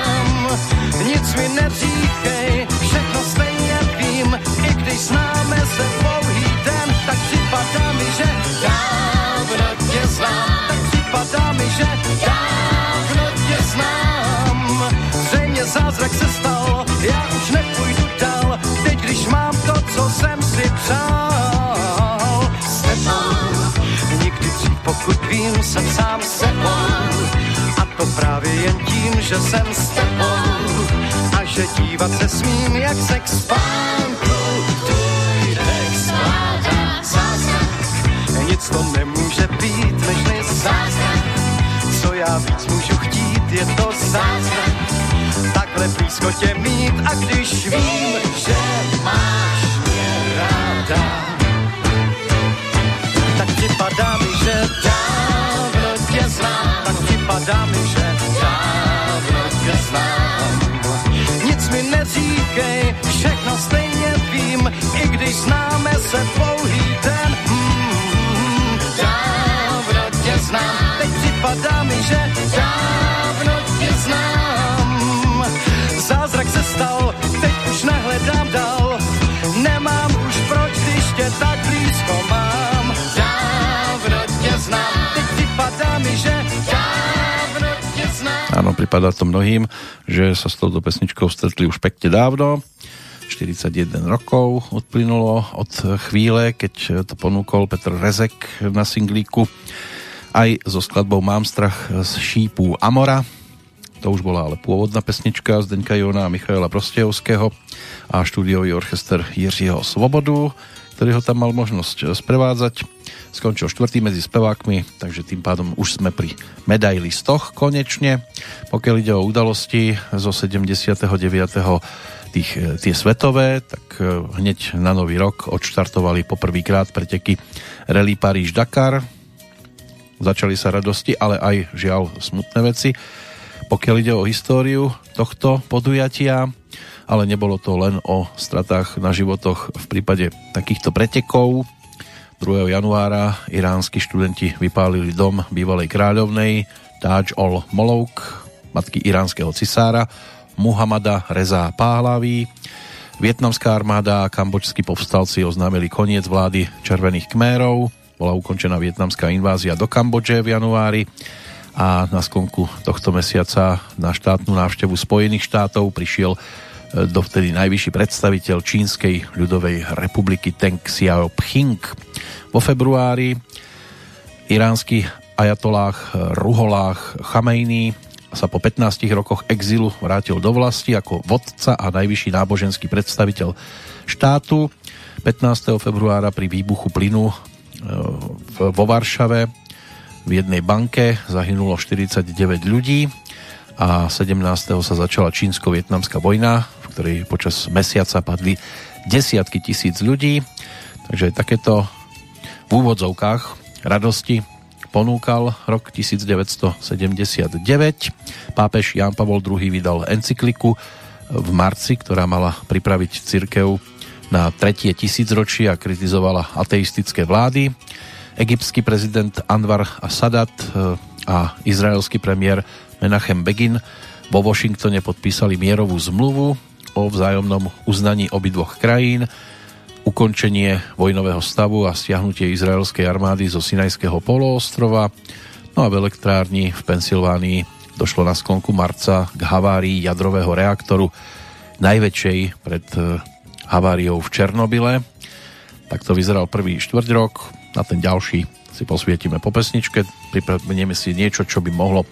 Nic mi neříkej, všechno stejně vím, i když známe se dlouhý den, tak připadá mi, že dávno tě znám. Tak připadá mi, že dávno tě znám. Zřejmě zázrak se stal, já už nepůjdu dál, teď když mám to, co jsem si přál. S tebou, nikdy dřív, pokud vím, jsem sám sebou. A to právě jen tím, že jsem s tebou. Že dívat se smím, jak se k spánku tvůj dech. Nic to nemůže být, než zázrak. Co já víc můžu chtít, je to zázrak. Takhle blízko tě mít a když vím, že máš mě ráda, tak připadá mi, že dávno tě znám, tak připadá mi, že dávno tě znám. Nic mi neříkej, všechno stejně vím, i když známe se dlouhý den. Mm, dávno tě znám, teď připadá mi, že dávno tě znám. Zázrak se stal, teď už nehledám dál, nemám už proč, když tě tak blízko mám. Dávno tě znám, teď připadá mi, že. Áno, pripadá to mnohým, že sa s touto pesničkou stretli už pekne dávno. 41 rokov odplynulo od chvíle, keď to ponúkol Petr Rezek na singlíku aj so skladbou Mám strach z šípů Amora. To už bola ale pôvodná pesnička Zdeňka Jona a Michaela Prostejovského a štúdiový orchester Jiřího Svobodu, ktorý ho tam mal možnosť sprevádzať. Skončil štvrtý medzi spevákmi, takže tým pádom už sme pri medailistoch konečne. Pokiaľ ide o udalosti zo 79 tých, tie svetové, tak hneď na nový rok odštartovali poprvýkrát preteky Rally Paríž-Dakar. Začali sa radosti, ale aj žiaľ smutné veci. Pokiaľ ide o históriu tohto podujatia, ale nebolo to len o stratách na životoch v prípade takýchto pretekov. 2. januára iránsky študenti vypálili dom bývalej kráľovnej Taj ol Molouk, matky iránskeho cisára, Muhammada Reza Páhlaví. Vietnamská armáda a kambočskí povstalci oznámili koniec vlády Červených kmérov. Bola ukončená vietnamská invázia do Kambodže v januári a na skonku tohto mesiaca na štátnu návštevu Spojených štátov prišiel dovtedy najvyšší predstaviteľ Čínskej ľudovej republiky Teng Xiaoping. Vo februári iránsky ajatolách Ruholách Chamejný sa po 15 rokoch exilu vrátil do vlasti ako vodca a najvyšší náboženský predstaviteľ štátu. 15. februára pri výbuchu plynu vo Varšave v jednej banke zahynulo 49 ľudí a 17. sa začala čínsko-vietnamská vojna, ktorej počas mesiaca padli desiatky tisíc ľudí. Takže takéto v úvodzovkách radosti ponúkal rok 1979. Pápež Ján Pavol II vydal encykliku v marci, ktorá mala pripraviť cirkev na tretie tisícročie a kritizovala ateistické vlády. Egyptský prezident Anwar Sadat e, a izraelský premiér Menachem Begin vo Washingtone podpísali mierovú zmluvu o vzájomnom uznaní obidvoch krajín ukončenie vojnového stavu a stiahnutie izraelskej armády zo Sinajského poloostrova. No a v elektrárni v Pensylvánii došlo na sklonku marca k havárii jadrového reaktoru, najväčšej pred e, haváriou v Černobyle. Tak to vyzeral prvý štvrť rok, na ten ďalší si posvietime po pesničke, pripravíme si niečo, čo by mohlo e,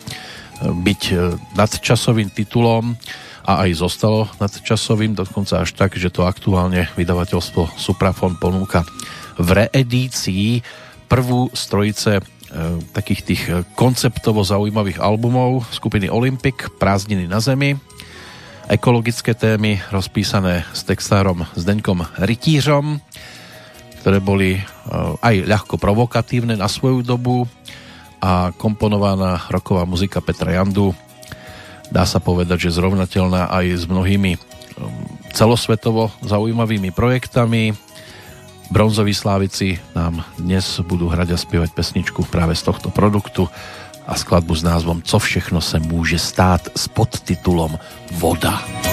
byť e, nadčasovým titulom a aj zostalo nadčasovým, dokonca až tak, že to aktuálne vydavateľstvo Suprafon ponúka v reedícii prvú z trojice e, takých tých e, konceptovo zaujímavých albumov skupiny Olympic Prázdniny na zemi ekologické témy rozpísané s textárom Zdeňkom Rytířom ktoré boli e, aj ľahko provokatívne na svoju dobu a komponovaná roková muzika Petra Jandu dá sa povedať, že zrovnateľná aj s mnohými um, celosvetovo zaujímavými projektami. Bronzoví slávici nám dnes budú hrať a spievať pesničku práve z tohto produktu a skladbu s názvom Co všechno se může stát s podtitulom Voda. Voda.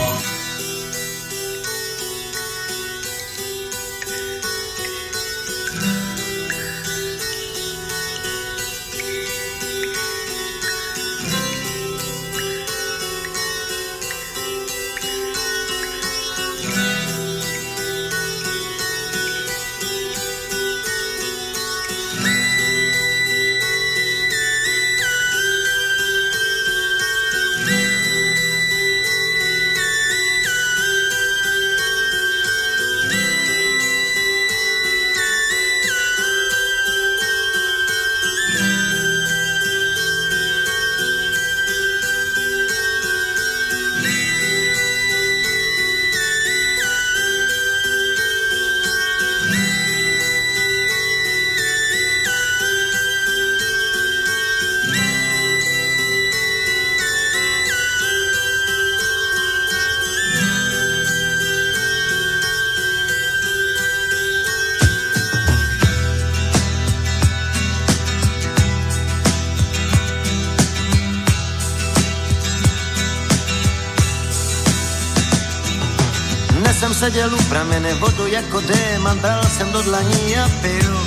Pramene, vodu jako déman, bral jsem do dlaní a pil.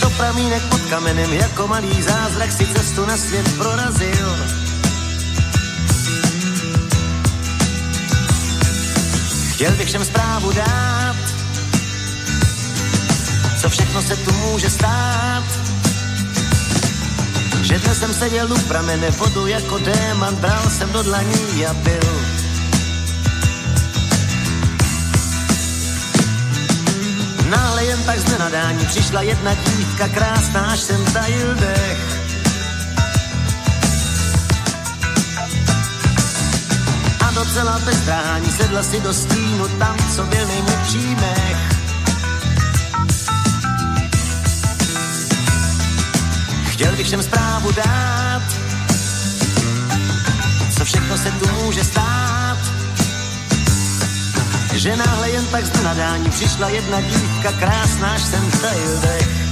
To pramínek pod kamenem, jako malý zázrak si cestu na svět prorazil. Chtěl bych všem zprávu dát, co všechno se tu může stát že dnes jsem seděl u pramene vodu jako déman, bral jsem do dlaní a byl. Náhle jen tak z nenadání přišla jedna dívka krásná, až jsem tajil dech. A docela bez drání sedla si do stínu tam, co byl nejmluvší mech. Chtěl bych všem zprávu dát, co všechno se tu může stát. Že náhle jen tak z nadání přišla jedna dívka krásná, až jsem tajil dech.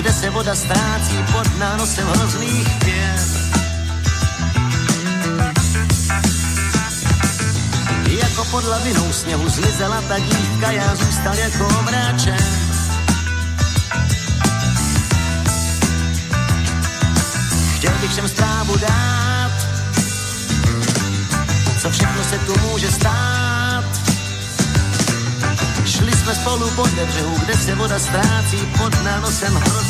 Kde se voda ztrácí pod nánosem hrozných pěn. Jako pod lavinou sněhu zmizela ta dívka, já zůstal jako omráčen. Chtěl bych všem zprávu dát, co všechno se tu může stát Šli jsme spolu po břehu, kde se voda ztrácí pod nánosem hrozných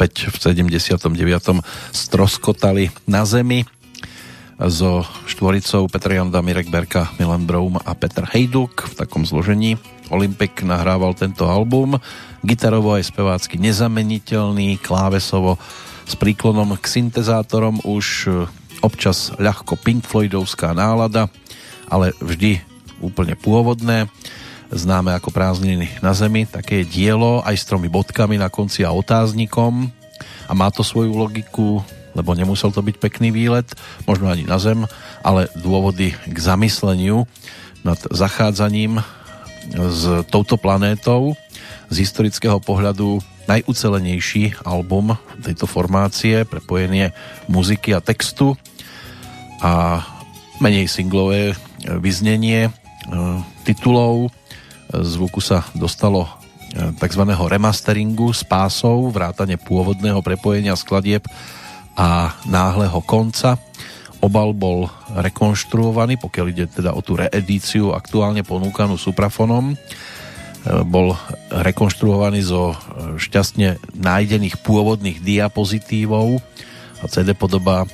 opäť v 79. stroskotali na zemi so štvoricou Petr Janda, Mirek Berka, Milan Broum a Petr Hejduk v takom zložení. Olympik nahrával tento album, gitarovo aj spevácky nezameniteľný, klávesovo s príklonom k syntezátorom už e, občas ľahko Pink Floydovská nálada, ale vždy úplne pôvodné známe ako prázdniny na zemi, také dielo aj s tromi bodkami na konci a otáznikom. A má to svoju logiku, lebo nemusel to byť pekný výlet, možno ani na zem, ale dôvody k zamysleniu nad zachádzaním s touto planétou. Z historického pohľadu najucelenejší album tejto formácie, prepojenie muziky a textu. A menej singlové vyznenie e, titulov. Zvuku sa dostalo e, tzv. remasteringu s pásou, vrátane pôvodného prepojenia skladieb a náhleho konca. Obal bol rekonštruovaný, pokiaľ ide teda o tú reedíciu aktuálne ponúkanú Suprafonom. E, bol rekonštruovaný zo e, šťastne nájdených pôvodných diapozitívov a CD podoba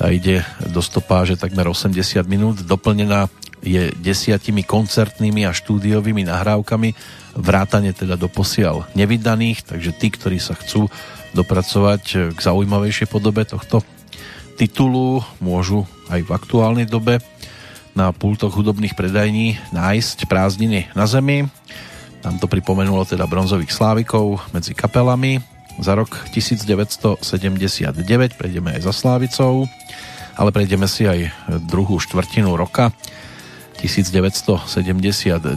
tá ide do stopáže takmer 80 minút, doplnená je desiatimi koncertnými a štúdiovými nahrávkami, vrátane teda doposiaľ nevydaných, takže tí, ktorí sa chcú dopracovať k zaujímavejšej podobe tohto titulu. Môžu aj v aktuálnej dobe na pultoch hudobných predajní nájsť prázdniny na zemi. Nám to pripomenulo teda bronzových slávikov medzi kapelami. Za rok 1979 prejdeme aj za Slávicou, ale prejdeme si aj druhú štvrtinu roka 1979.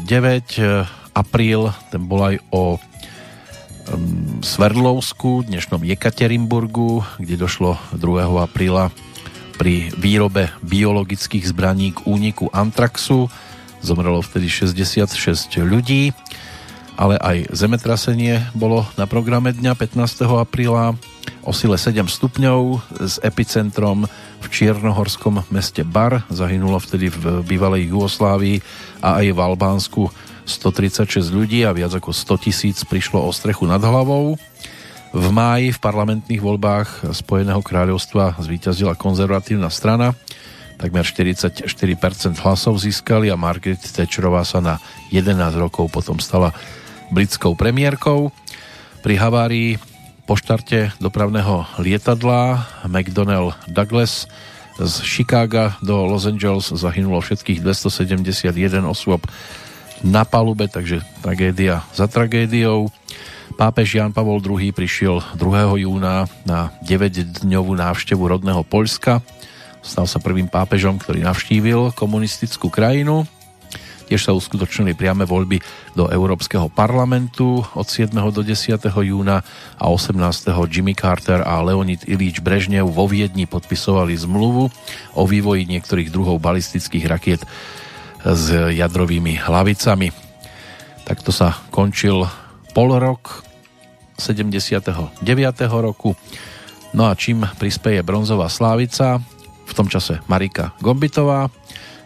Apríl, ten bol aj o Sverdlovsku, dnešnom Jekaterinburgu, kde došlo 2. apríla pri výrobe biologických zbraní k úniku antraxu. Zomrelo vtedy 66 ľudí, ale aj zemetrasenie bolo na programe dňa 15. apríla o sile 7 stupňov s epicentrom v čiernohorskom meste Bar. Zahynulo vtedy v bývalej Jugoslávii a aj v Albánsku 136 ľudí a viac ako 100 tisíc prišlo o strechu nad hlavou. V máji v parlamentných voľbách Spojeného kráľovstva zvíťazila konzervatívna strana. Takmer 44% hlasov získali a Margaret Thatcherová sa na 11 rokov potom stala britskou premiérkou. Pri havárii po štarte dopravného lietadla McDonnell Douglas z Chicaga do Los Angeles zahynulo všetkých 271 osôb na palube, takže tragédia za tragédiou. Pápež Jan Pavol II prišiel 2. júna na 9-dňovú návštevu rodného Poľska. Stal sa prvým pápežom, ktorý navštívil komunistickú krajinu. Tiež sa uskutočnili priame voľby do Európskeho parlamentu od 7. do 10. júna a 18. Jimmy Carter a Leonid Ilíč Brežnev vo Viedni podpisovali zmluvu o vývoji niektorých druhov balistických rakiet s jadrovými hlavicami. Takto sa končil pol rok 79. roku. No a čím prispieje bronzová slávica, v tom čase Marika Gombitová,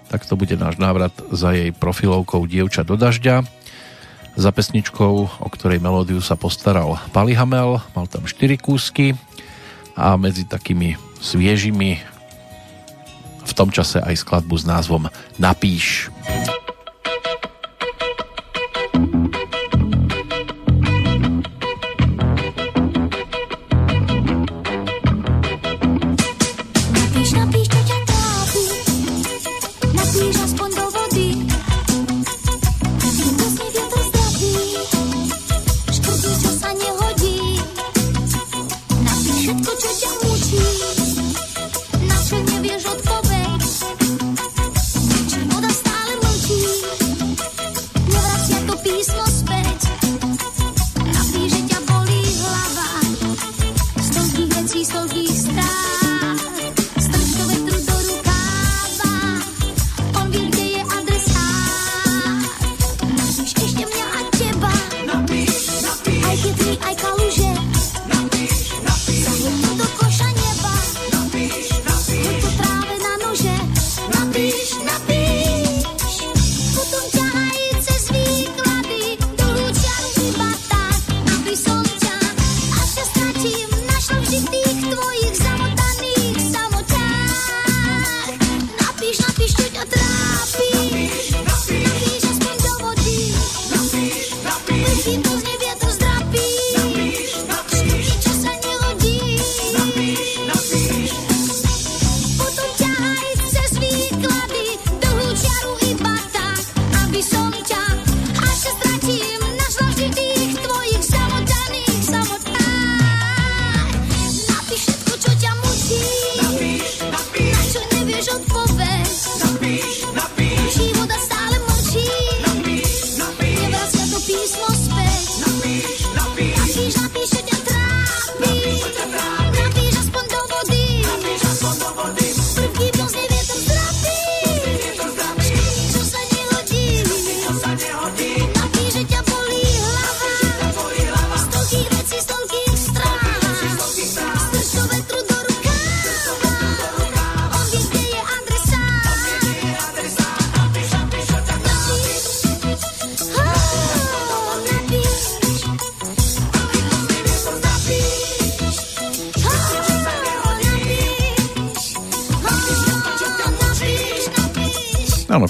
tak to bude náš návrat za jej profilovkou Dievča do dažďa. Za pesničkou, o ktorej melódiu sa postaral Pali Hamel, mal tam 4 kúsky a medzi takými sviežimi v tom čase aj skladbu s názvom Napíš. Napíš.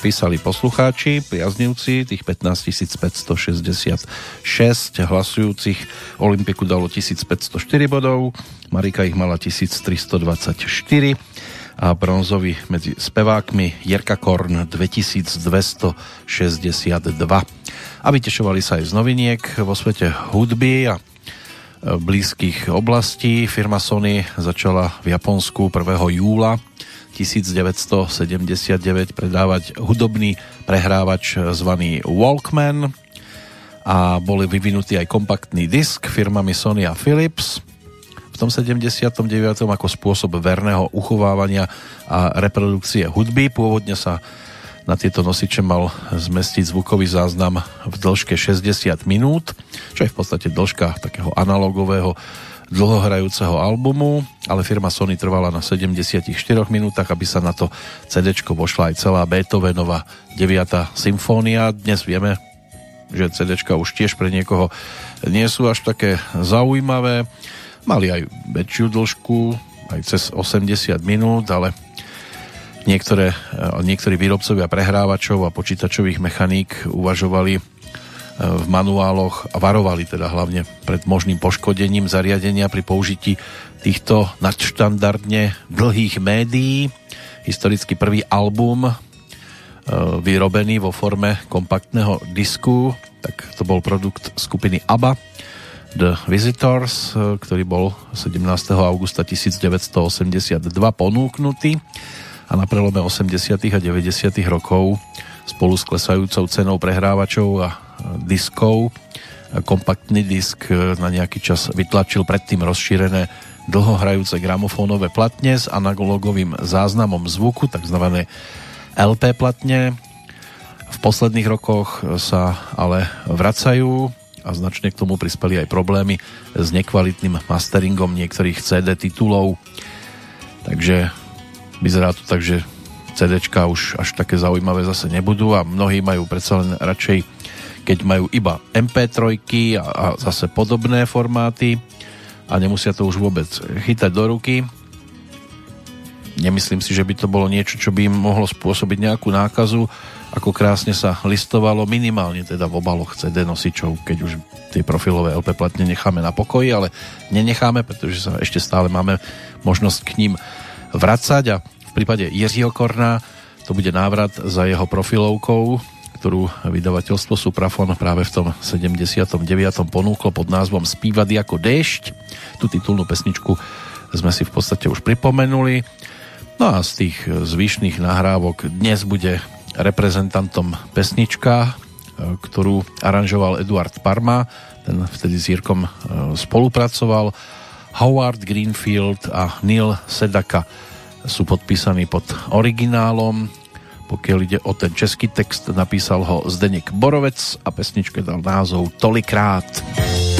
Písali poslucháči, priaznivci, tých 15 566 hlasujúcich. Olympiku dalo 1504 bodov, Marika ich mala 1324 a bronzový medzi spevákmi Jerka Korn 2262. A vytešovali sa aj z noviniek vo svete hudby a blízkych oblastí. Firma Sony začala v Japonsku 1. júla 1979 predávať hudobný prehrávač zvaný Walkman a boli vyvinutý aj kompaktný disk firmami Sony a Philips v tom 79. ako spôsob verného uchovávania a reprodukcie hudby. Pôvodne sa na tieto nosiče mal zmestiť zvukový záznam v dĺžke 60 minút, čo je v podstate dĺžka takého analogového dlhohrajúceho albumu, ale firma Sony trvala na 74 minútach, aby sa na to CD vošla aj celá Beethovenova 9. symfónia. Dnes vieme, že CD už tiež pre niekoho nie sú až také zaujímavé. Mali aj väčšiu dĺžku, aj cez 80 minút, ale niektoré, niektorí výrobcovia prehrávačov a počítačových mechaník uvažovali v manuáloch varovali teda hlavne pred možným poškodením zariadenia pri použití týchto nadštandardne dlhých médií. Historicky prvý album e, vyrobený vo forme kompaktného disku, tak to bol produkt skupiny ABBA The Visitors, e, ktorý bol 17. augusta 1982 ponúknutý a na prelome 80. a 90. rokov spolu s klesajúcou cenou prehrávačov a diskov. Kompaktný disk na nejaký čas vytlačil predtým rozšírené dlhohrajúce gramofónové platne s analogovým záznamom zvuku, takzvané LP platne. V posledných rokoch sa ale vracajú a značne k tomu prispeli aj problémy s nekvalitným masteringom niektorých CD titulov. Takže vyzerá to tak, že CDčka už až také zaujímavé zase nebudú a mnohí majú predsa len radšej keď majú iba MP3 a, a zase podobné formáty a nemusia to už vôbec chytať do ruky. Nemyslím si, že by to bolo niečo, čo by im mohlo spôsobiť nejakú nákazu, ako krásne sa listovalo minimálne teda v obaloch CD nosičov, keď už tie profilové LP platne necháme na pokoji, ale nenecháme, pretože sa ešte stále máme možnosť k ním vracať a v prípade Jiřího Korna to bude návrat za jeho profilovkou ktorú vydavateľstvo Suprafon práve v tom 79. ponúklo pod názvom Spívať ako dešť. Tú titulnú pesničku sme si v podstate už pripomenuli. No a z tých zvyšných nahrávok dnes bude reprezentantom pesnička, ktorú aranžoval Eduard Parma, ten vtedy s Jirkom e, spolupracoval. Howard Greenfield a Neil Sedaka sú podpísaní pod originálom pokiaľ ide o ten český text, napísal ho Zdeněk Borovec a pesničke dal názov Tolikrát. Tolikrát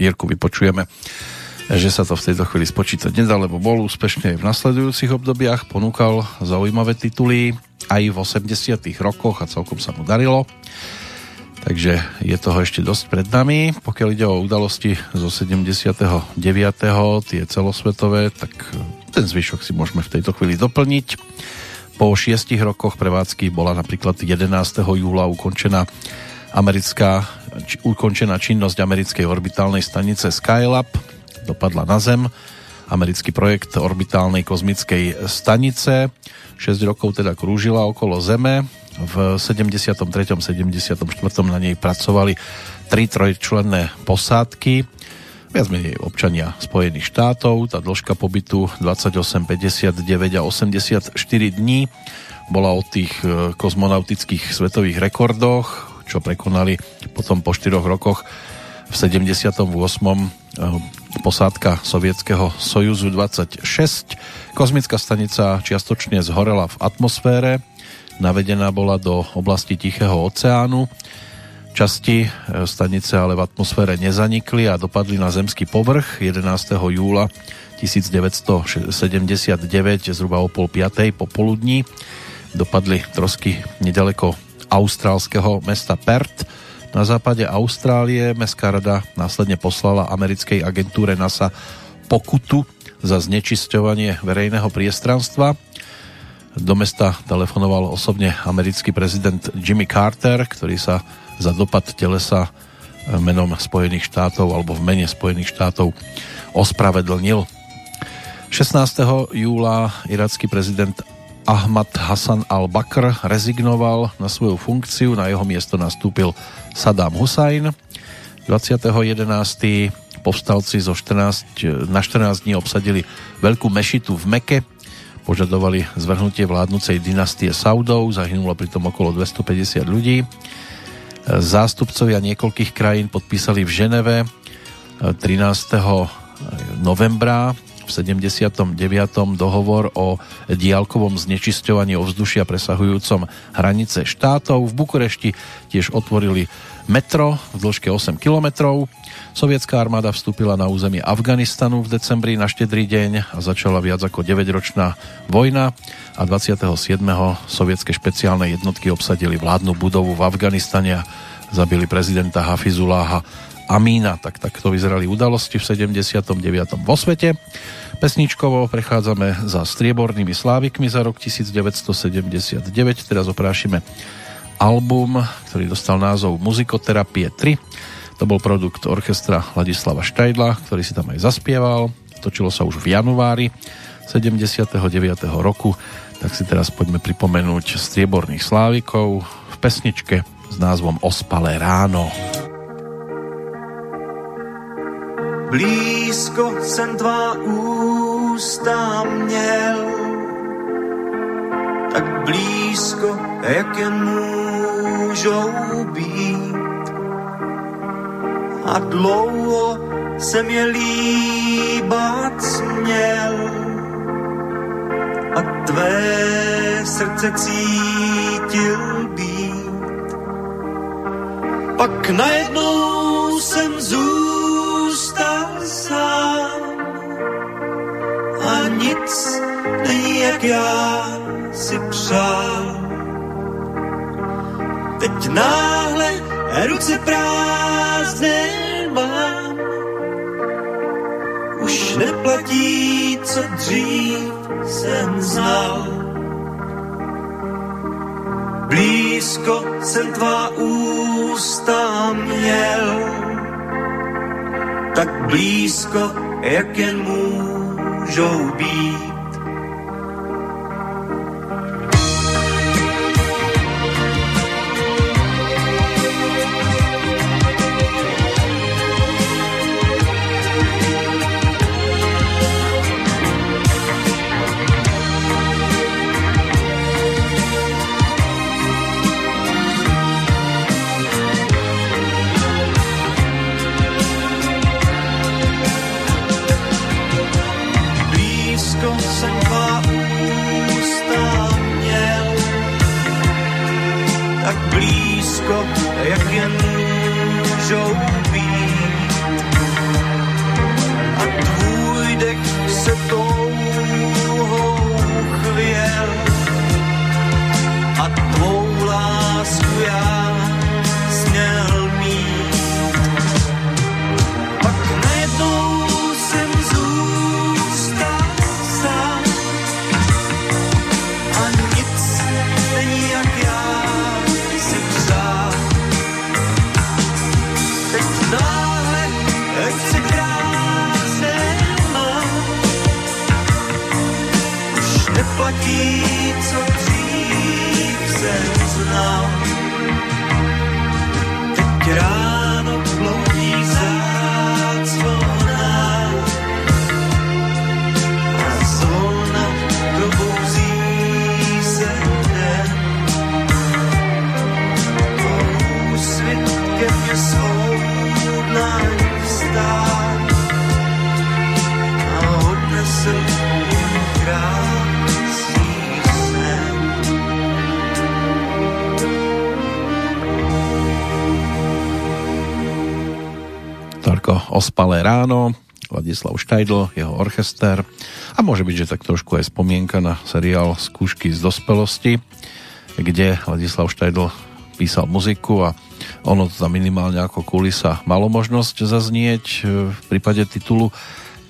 Jirku vypočujeme, že sa to v tejto chvíli spočítať nedá, lebo bol úspešne aj v nasledujúcich obdobiach, ponúkal zaujímavé tituly aj v 80 rokoch a celkom sa mu darilo. Takže je toho ešte dosť pred nami. Pokiaľ ide o udalosti zo 79. tie celosvetové, tak ten zvyšok si môžeme v tejto chvíli doplniť. Po šiestich rokoch prevádzky bola napríklad 11. júla ukončená americká, či, ukončená činnosť americkej orbitálnej stanice Skylab. Dopadla na Zem. Americký projekt orbitálnej kozmickej stanice. 6 rokov teda krúžila okolo Zeme. V 73. 74. na nej pracovali tri trojčlenné posádky viac menej občania Spojených štátov. Tá dĺžka pobytu 28, 59 a 84 dní bola o tých e, kozmonautických svetových rekordoch, čo prekonali potom po 4 rokoch v 78. E, posádka sovietského Sojuzu 26. Kozmická stanica čiastočne zhorela v atmosfére, navedená bola do oblasti Tichého oceánu Časti e, stanice ale v atmosfére nezanikli a dopadli na zemský povrch 11. júla 1979 zhruba o pol piatej popoludní. Dopadli trosky nedaleko austrálskeho mesta Perth. Na západe Austrálie Mestská rada následne poslala americkej agentúre NASA pokutu za znečisťovanie verejného priestranstva. Do mesta telefonoval osobne americký prezident Jimmy Carter, ktorý sa za dopad telesa menom Spojených štátov alebo v mene Spojených štátov ospravedlnil. 16. júla iracký prezident Ahmad Hassan al-Bakr rezignoval na svoju funkciu, na jeho miesto nastúpil Saddam Hussein. 20.11. povstalci zo 14, na 14 dní obsadili veľkú mešitu v Meke, požadovali zvrhnutie vládnucej dynastie Saudov, zahynulo pritom okolo 250 ľudí. Zástupcovia niekoľkých krajín podpísali v Ženeve 13. Eh, novembra v 79. dohovor o diálkovom znečisťovaní ovzdušia presahujúcom hranice štátov. V Bukurešti tiež otvorili metro v dĺžke 8 kilometrov. Sovietská armáda vstúpila na územie Afganistanu v decembri na štedrý deň a začala viac ako 9-ročná vojna a 27. sovietské špeciálne jednotky obsadili vládnu budovu v Afganistane a zabili prezidenta Hafizuláha Amína. Tak takto vyzerali udalosti v 79. vo svete. Pesničkovo prechádzame za striebornými slávikmi za rok 1979. Teraz oprášime album, ktorý dostal názov Muzikoterapie 3. To bol produkt orchestra Ladislava Štajdla, ktorý si tam aj zaspieval. Točilo sa už v januári 79. roku tak si teraz poďme pripomenúť strieborných slávikov v pesničke s názvom Ospalé ráno. Blízko jsem tvá ústa měl, tak blízko, jak jen můžou být. A dlouho jsem je líbat směl a tvé srdce cítil být. Pak najednou jsem zůstal sám a nic není jak já si přál. Teď náhle ruce prázdné mám, už neplatí, co dřív jsem znal. Blízko jsem tvá ústa měl, tak blízko, jak jen můžou být. Ospalé ráno, Vladislav Štajdl, jeho orchester a môže byť, že tak trošku aj spomienka na seriál Skúšky z dospelosti, kde Vladislav Štajdl písal muziku a ono to tam minimálne ako kulisa malo možnosť zaznieť e, v prípade titulu,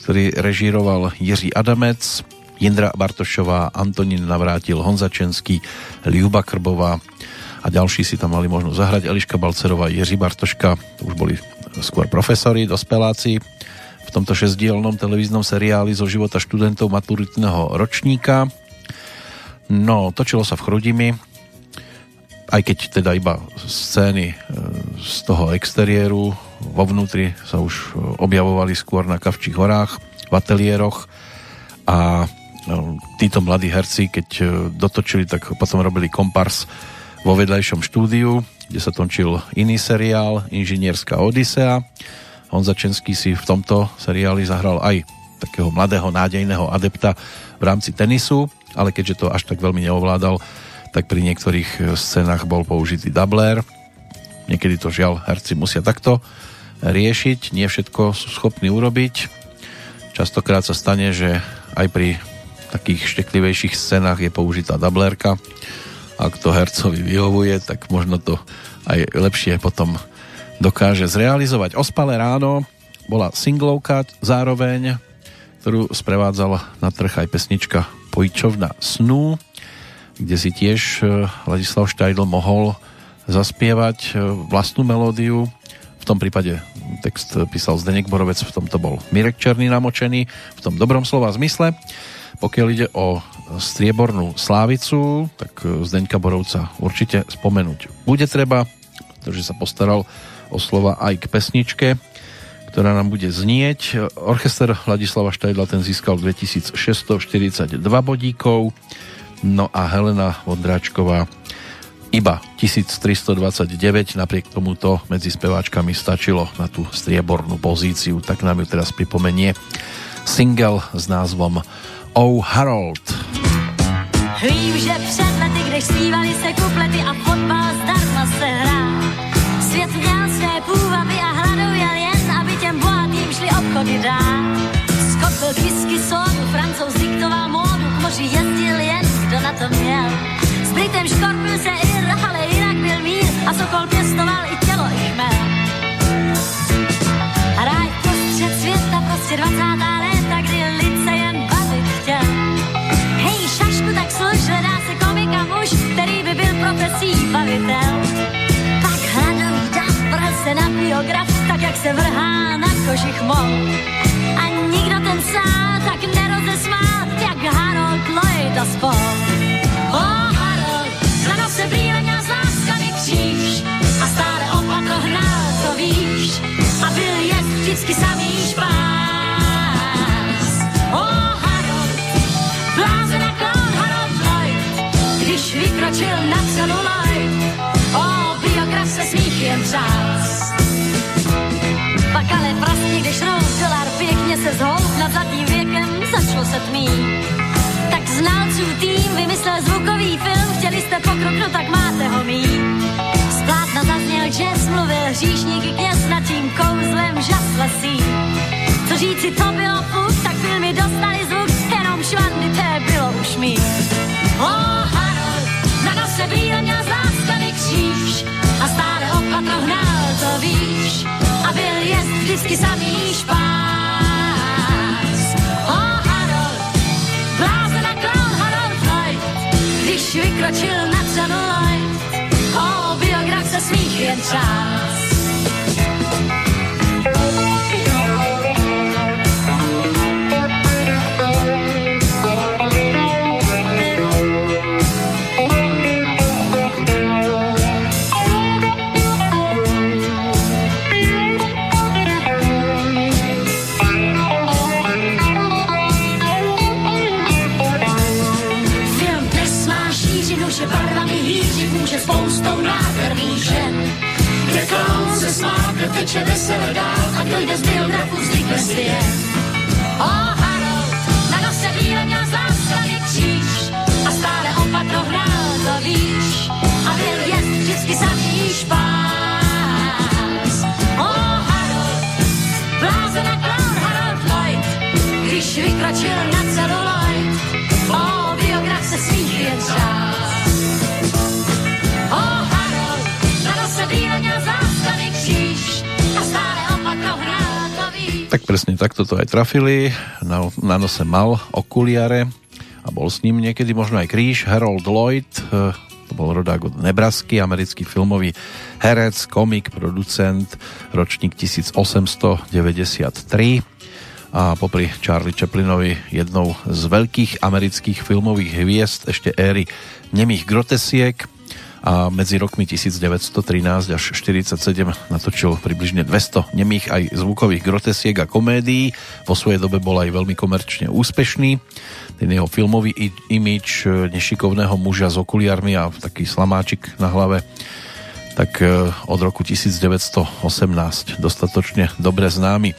ktorý režíroval Jiří Adamec, Jindra Bartošová, Antonín Navrátil, Honza Český, Ľuba Krbová a ďalší si tam mali možnosť zahrať. Eliška Balcerová, Jiří Bartoška, to už boli skôr profesori, dospeláci v tomto šesdielnom televíznom seriáli zo života študentov maturitného ročníka. No, točilo sa v Chrudimi, aj keď teda iba scény e, z toho exteriéru, vo vnútri sa už e, objavovali skôr na Kavčích horách, v ateliéroch a e, títo mladí herci, keď dotočili, tak potom robili kompars vo vedľajšom štúdiu, kde sa točil iný seriál, Inžinierská Odisea. Honza Český si v tomto seriáli zahral aj takého mladého nádejného adepta v rámci tenisu, ale keďže to až tak veľmi neovládal, tak pri niektorých scénach bol použitý dubler. Niekedy to žiaľ herci musia takto riešiť, nie všetko sú schopní urobiť. Častokrát sa stane, že aj pri takých šteklivejších scénach je použitá dublerka. Ak to hercovi vyhovuje, tak možno to aj lepšie potom dokáže zrealizovať. Ospalé ráno bola singlovka zároveň, ktorú sprevádzala na trh aj pesnička Pojčovna snú kde si tiež e, Ladislav Štajdl mohol zaspievať e, vlastnú melódiu. V tom prípade text písal Zdenek Borovec, v tomto bol Mirek Černý namočený, v tom dobrom slova zmysle. Pokiaľ ide o striebornú slávicu, tak e, Zdeňka Borovca určite spomenúť bude treba, pretože sa postaral o slova aj k pesničke, ktorá nám bude znieť. Orchester Ladislava Štajdla ten získal 2642 bodíkov, No a Helena Vondráčková iba 1329, napriek tomuto medzi speváčkami stačilo na tú striebornú pozíciu, tak nám ju teraz pripomenie single s názvom Oh Harold. Vím, že před lety, když zpívali se kuplety a fotbal zdarma se hrá. Svět měl své půvaby a hladou jel jen, aby těm bohatým šli obchody dát. Skot byl whisky, sodu, francouz diktoval módu, k moři jezdil jen, kdo na to měl. S Britem škorpil se Ir, ale jinak byl mír a Sokol pěstoval i tělo, i chmel. Ráj prostřed světa, prostě 20. profesí bavitel. Pak hladový dav vrhl se na biograf, tak jak se vrhá na kožich mol. A nikdo ten sál tak nerozesmál, jak Harold Lloyd a spol. O Harold, za nose brýle měl z láskavý kříž a stále opatro hnal, to víš. A byl jest vždycky samý špás. O Harold, blázen jako Harold Lloyd, když vykročil na celuloid. O biograf se smích jen třás. Pak ale prasně, když dolar pěkně se zhoub nad zlatým věkem, začalo se tmít. Tak znalců tým vymyslel zvukový film, chtěli jste pokrok, no tak máte ho mít. Splát díky kněsnačím kouzlem žaslesí. Co říci, to bylo fuk, tak filmy dostali zvuk, jenom švandy, to bylo už mý. Oh, brýle měl z láskavý kříž a stále opatro hnal, to víš. A byl jest vždycky samý špás. Oh, Harold, blázen a clown Harold Lloyd, když vykročil na celuloid, oh, biograf se smích jen čas. Teče vesele dál a kdo jde z biografu vznikne svět. O Harold, na nose bíle měl zástavy kříž a stále opatro hrál, to víš. A byl jest vždycky samý špás. O Harold, blázen a clown Harold Lloyd, když vykročil na celuloid, o biograf se smích jen Tak presne takto to aj trafili. Na, na nose mal okuliare a bol s ním niekedy možno aj kríž. Harold Lloyd, eh, to bol rodák od Nebrasky, americký filmový herec, komik, producent, ročník 1893 a popri Charlie Chaplinovi jednou z veľkých amerických filmových hviezd ešte éry nemých grotesiek a medzi rokmi 1913 až 1947 natočil približne 200 nemých aj zvukových grotesiek a komédií. Vo svojej dobe bol aj veľmi komerčne úspešný. Ten jeho filmový imič e, nešikovného muža s okuliarmi a taký slamáčik na hlave tak e, od roku 1918 dostatočne dobre známy.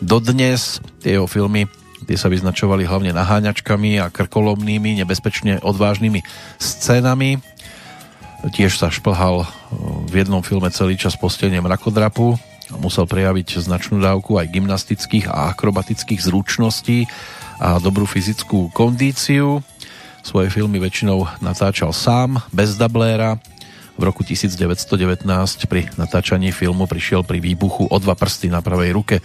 Dodnes tie jeho filmy tie sa vyznačovali hlavne naháňačkami a krkolomnými, nebezpečne odvážnymi scénami. Tiež sa šplhal e, v jednom filme celý čas postením mrakodrapu a musel prejaviť značnú dávku aj gymnastických a akrobatických zručností a dobrú fyzickú kondíciu. Svoje filmy väčšinou natáčal sám, bez dabléra. V roku 1919 pri natáčaní filmu prišiel pri výbuchu o dva prsty na pravej ruke,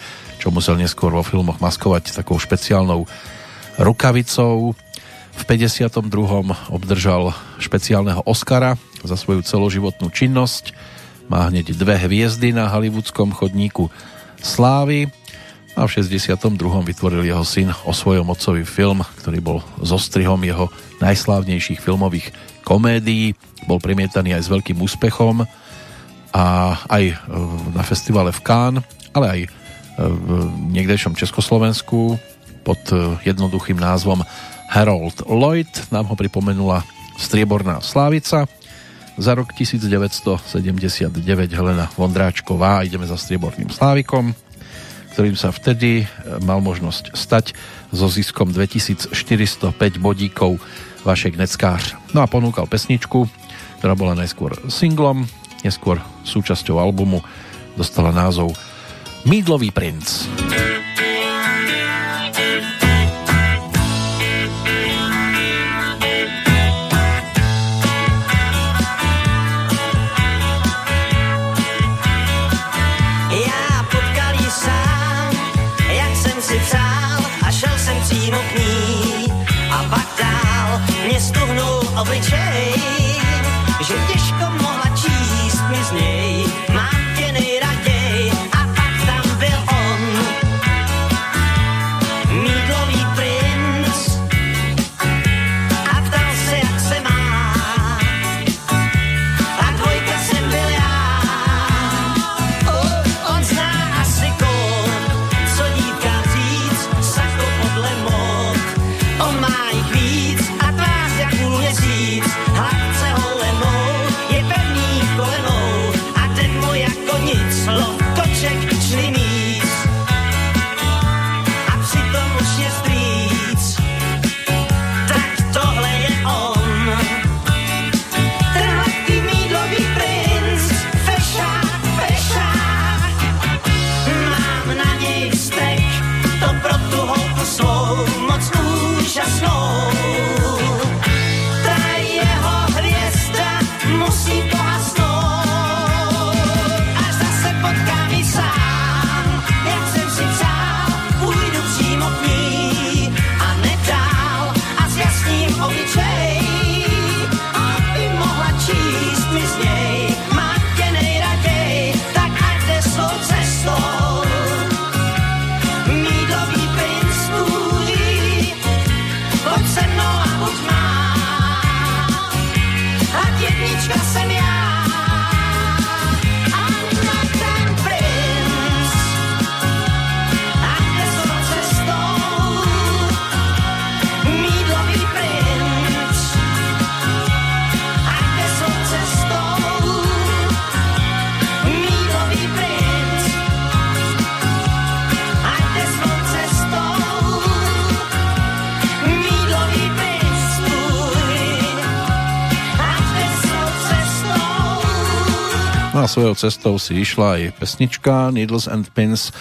čo musel neskôr vo filmoch maskovať takou špeciálnou rukavicou. V 52. obdržal špeciálneho Oscara za svoju celoživotnú činnosť. Má hneď dve hviezdy na hollywoodskom chodníku slávy a v 62. vytvoril jeho syn o svojom otcovi film, ktorý bol zostrihom jeho najslávnejších filmových komédií. Bol premietaný aj s veľkým úspechom a aj e, na festivale v Cannes, ale aj e, v niekdejšom Československu pod e, jednoduchým názvom Harold Lloyd. Nám ho pripomenula Strieborná Slávica. Za rok 1979 Helena Vondráčková. Ideme za Strieborným Slávikom, ktorým sa vtedy mal možnosť stať so ziskom 2405 bodíkov Vašek Neckář. No a ponúkal pesničku, ktorá bola najskôr singlom, neskôr súčasťou albumu, dostala názov Mídlový princ. Já just know. A svojou cestou si išla aj pesnička Needles and Pins,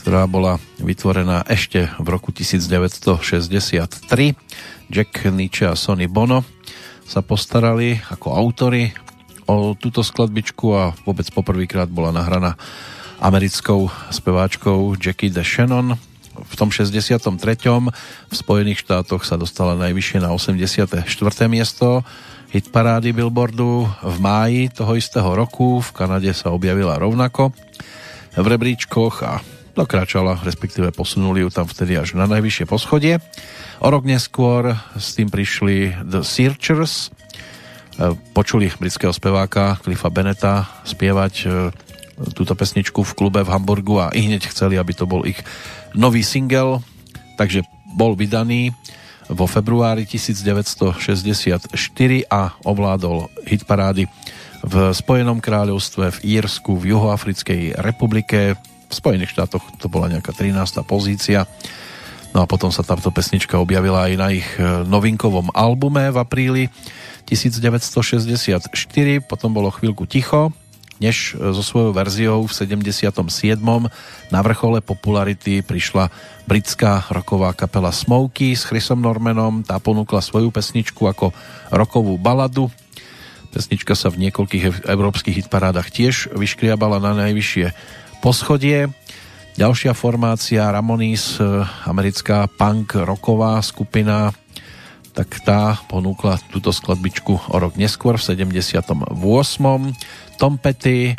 ktorá bola vytvorená ešte v roku 1963. Jack Nietzsche a Sonny Bono sa postarali ako autory o túto skladbičku a vôbec poprvýkrát bola nahraná americkou speváčkou Jackie de Shannon. V tom 63. v Spojených štátoch sa dostala najvyššie na 84. miesto hitparády Billboardu v máji toho istého roku. V Kanade sa objavila rovnako v rebríčkoch a dokračala, respektíve posunuli ju tam vtedy až na najvyššie poschodie. O rok neskôr s tým prišli The Searchers, počuli britského speváka Cliffa Beneta spievať e, túto pesničku v klube v Hamburgu a i hneď chceli, aby to bol ich nový single, takže bol vydaný vo februári 1964 a ovládol hitparády v Spojenom kráľovstve, v Írsku, v Juhoafrickej republike, v Spojených štátoch to bola nejaká 13. pozícia. No a potom sa táto pesnička objavila aj na ich e, novinkovom albume v apríli 1964, potom bolo chvíľku ticho, než e, so svojou verziou v 77. na vrchole popularity prišla britská roková kapela Smokey s Chrisom Normanom. Tá ponúkla svoju pesničku ako rokovú baladu. Pesnička sa v niekoľkých európskych hitparádach tiež vyškriabala na najvyššie poschodie. Ďalšia formácia Ramonis, e, americká punk roková skupina tak tá ponúkla túto skladbičku o rok neskôr v 78. Tom Petty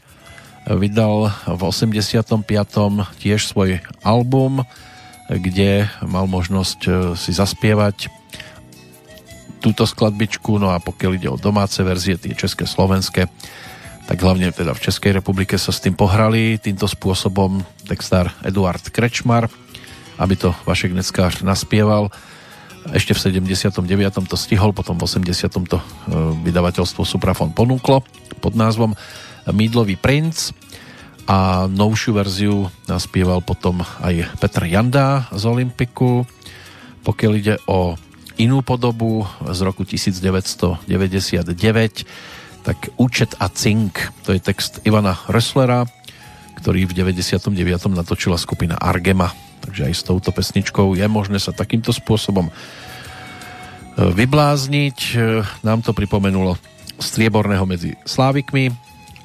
vydal v 85. tiež svoj album, kde mal možnosť e, si zaspievať túto skladbičku, no a pokiaľ ide o domáce verzie, tie české, slovenské, tak hlavne teda v Českej republike sa s tým pohrali týmto spôsobom textár Eduard Krečmar, aby to Vašek Neckář naspieval ešte v 79. to stihol, potom v 80. to e, vydavateľstvo Suprafon ponúklo pod názvom Mídlový princ a novšiu verziu naspieval potom aj Petr Janda z Olympiku. Pokiaľ ide o inú podobu z roku 1999, tak Účet a cink, to je text Ivana Resslera, ktorý v 99. natočila skupina Argema Takže aj s touto pesničkou je možné sa takýmto spôsobom e, vyblázniť. E, nám to pripomenulo strieborného medzi Slávikmi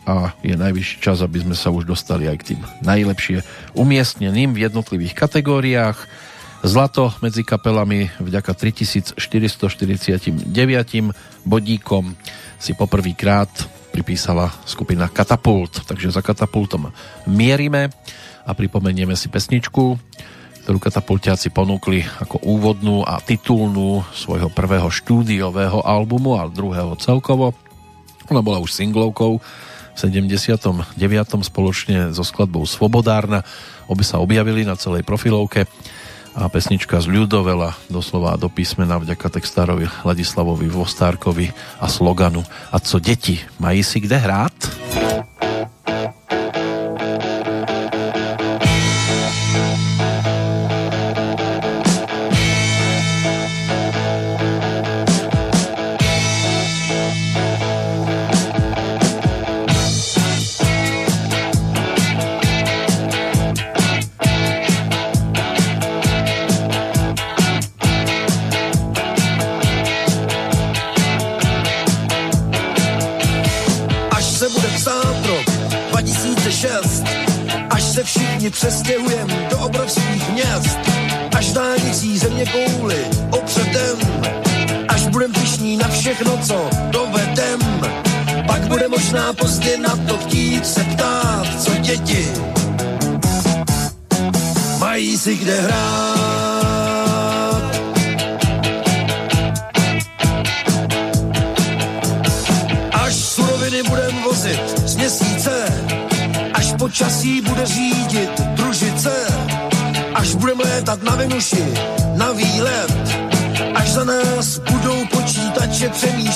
a je najvyšší čas, aby sme sa už dostali aj k tým najlepšie umiestneným v jednotlivých kategóriách. Zlato medzi kapelami vďaka 3449 bodíkom si poprvýkrát pripísala skupina Katapult, takže za Katapultom mierime a pripomenieme si pesničku, ktorú katapultiaci ponúkli ako úvodnú a titulnú svojho prvého štúdiového albumu a druhého celkovo. Ona bola už singlovkou v 79. spoločne so skladbou Svobodárna. Obe sa objavili na celej profilovke a pesnička z ľudovela doslova do písmena vďaka textárovi Ladislavovi Vostárkovi a sloganu A co deti, mají si kde hrát?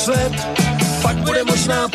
Přemýšlet, pak bude možná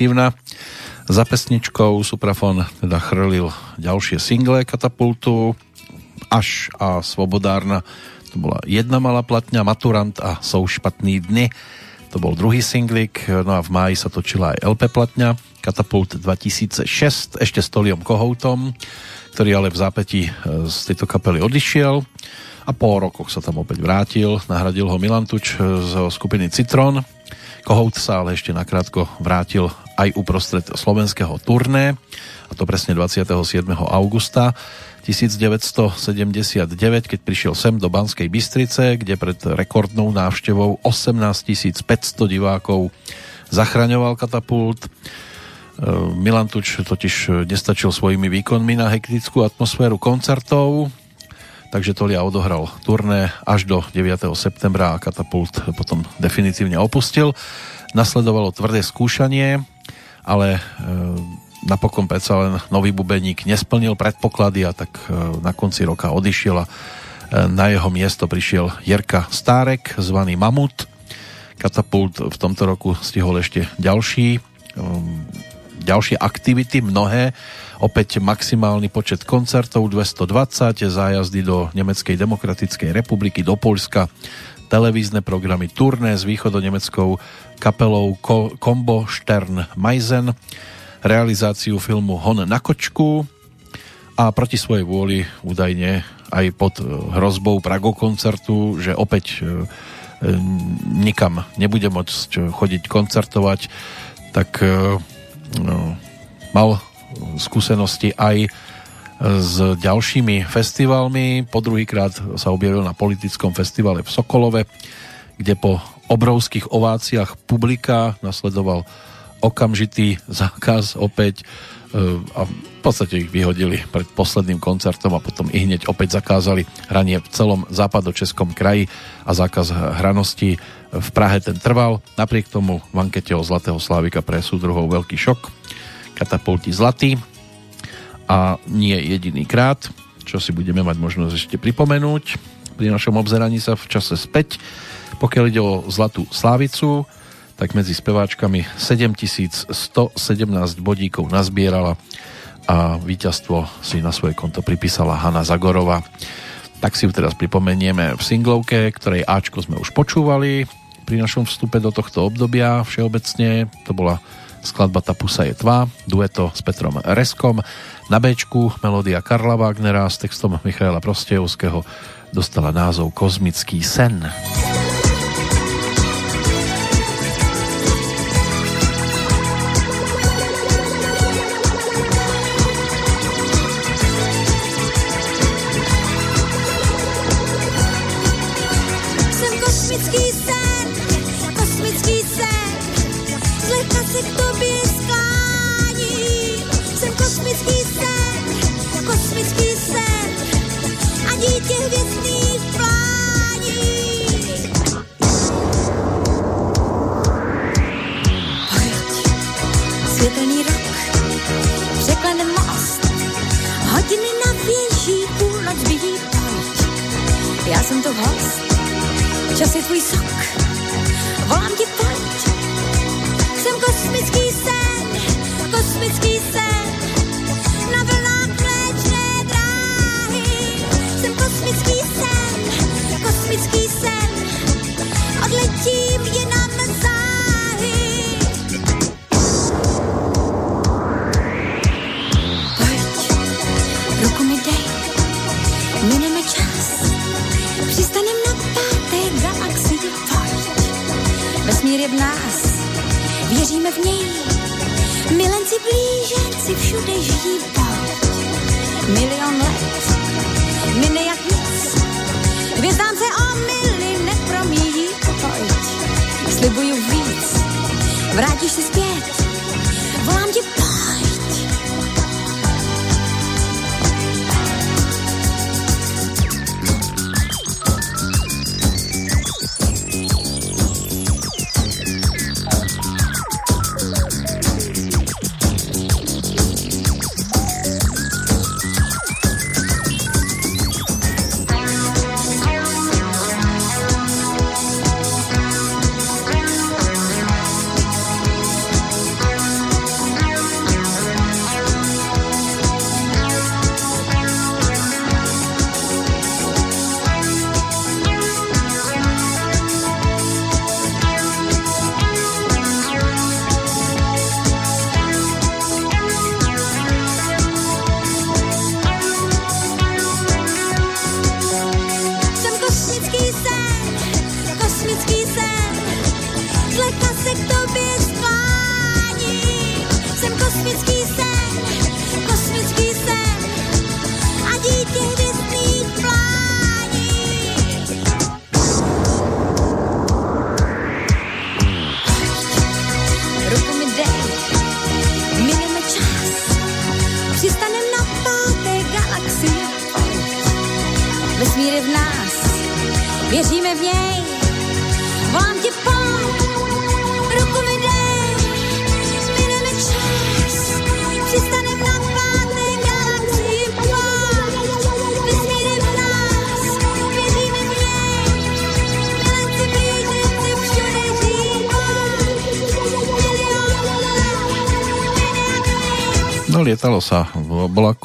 definitívna. Za pesničkou Suprafon teda chrlil ďalšie single Katapultu. Až a Svobodárna to bola jedna malá platňa, Maturant a Jsou špatný dny. To bol druhý singlik, no a v máji sa točila aj LP platňa Katapult 2006, ešte s Toliom Kohoutom, ktorý ale v zápäti e, z tejto kapely odišiel a po rokoch sa tam opäť vrátil. Nahradil ho Milan Tuč e, zo skupiny Citron. Kohout sa ale ešte nakrátko vrátil aj uprostred slovenského turné, a to presne 27. augusta 1979, keď prišiel sem do Banskej Bystrice, kde pred rekordnou návštevou 18 500 divákov zachraňoval katapult. E, Milan Tuč totiž nestačil svojimi výkonmi na hektickú atmosféru koncertov, takže Tolia odohral turné až do 9. septembra a katapult potom definitívne opustil. Nasledovalo tvrdé skúšanie, ale e, napokon predsa len nový bubeník nesplnil predpoklady a tak e, na konci roka odišiel a e, na jeho miesto prišiel Jerka Stárek, zvaný Mamut. Katapult v tomto roku stihol ešte ďalší ďalšie aktivity, mnohé, opäť maximálny počet koncertov 220, zájazdy do Nemeckej demokratickej republiky, do Polska, televízne programy turné s východonemeckou kapelou Ko- Kombo Stern Meisen, realizáciu filmu Hon na kočku a proti svojej vôli údajne aj pod e, hrozbou Prago koncertu, že opäť e, e, nikam nebude môcť chodiť koncertovať, tak no, mal skúsenosti aj s ďalšími festivalmi. Po druhýkrát sa objavil na politickom festivale v Sokolove, kde po obrovských ováciách publika nasledoval okamžitý zákaz opäť a v podstate ich vyhodili pred posledným koncertom a potom i hneď opäť zakázali hranie v celom západočeskom kraji a zákaz hranosti v Prahe ten trval. Napriek tomu v ankete o Zlatého Slávika pre súdruhov veľký šok. Katapulti zlatý a nie jediný krát, čo si budeme mať možnosť ešte pripomenúť pri našom obzeraní sa v čase späť. Pokiaľ ide o Zlatú Slávicu, tak medzi speváčkami 7117 bodíkov nazbierala a víťazstvo si na svoje konto pripísala Hanna Zagorova. Tak si ju teraz pripomenieme v singlovke, ktorej Ačko sme už počúvali pri našom vstupe do tohto obdobia všeobecne. To bola skladba Ta pusa je tvá, dueto s Petrom Reskom. Na Bčku melódia Karla Wagnera s textom Michaela Prostejovského dostala názov Kozmický sen. Jsem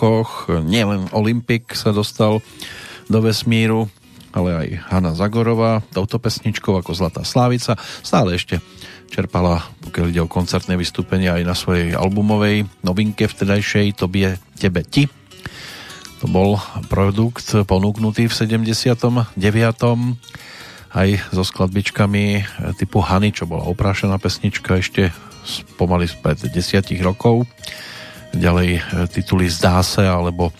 v oblakoch, nielen Olympik sa dostal do vesmíru, ale aj Hanna Zagorová, touto pesničkou ako Zlatá Slávica, stále ešte čerpala, pokiaľ ide o koncertné vystúpenia aj na svojej albumovej novinke vtedajšej Tobie, tebe, ti. To bol produkt ponúknutý v 79. aj so skladbičkami typu Hany, čo bola oprášená pesnička ešte pomaly pred desiatich rokov ďalej e, tituly Zdá se alebo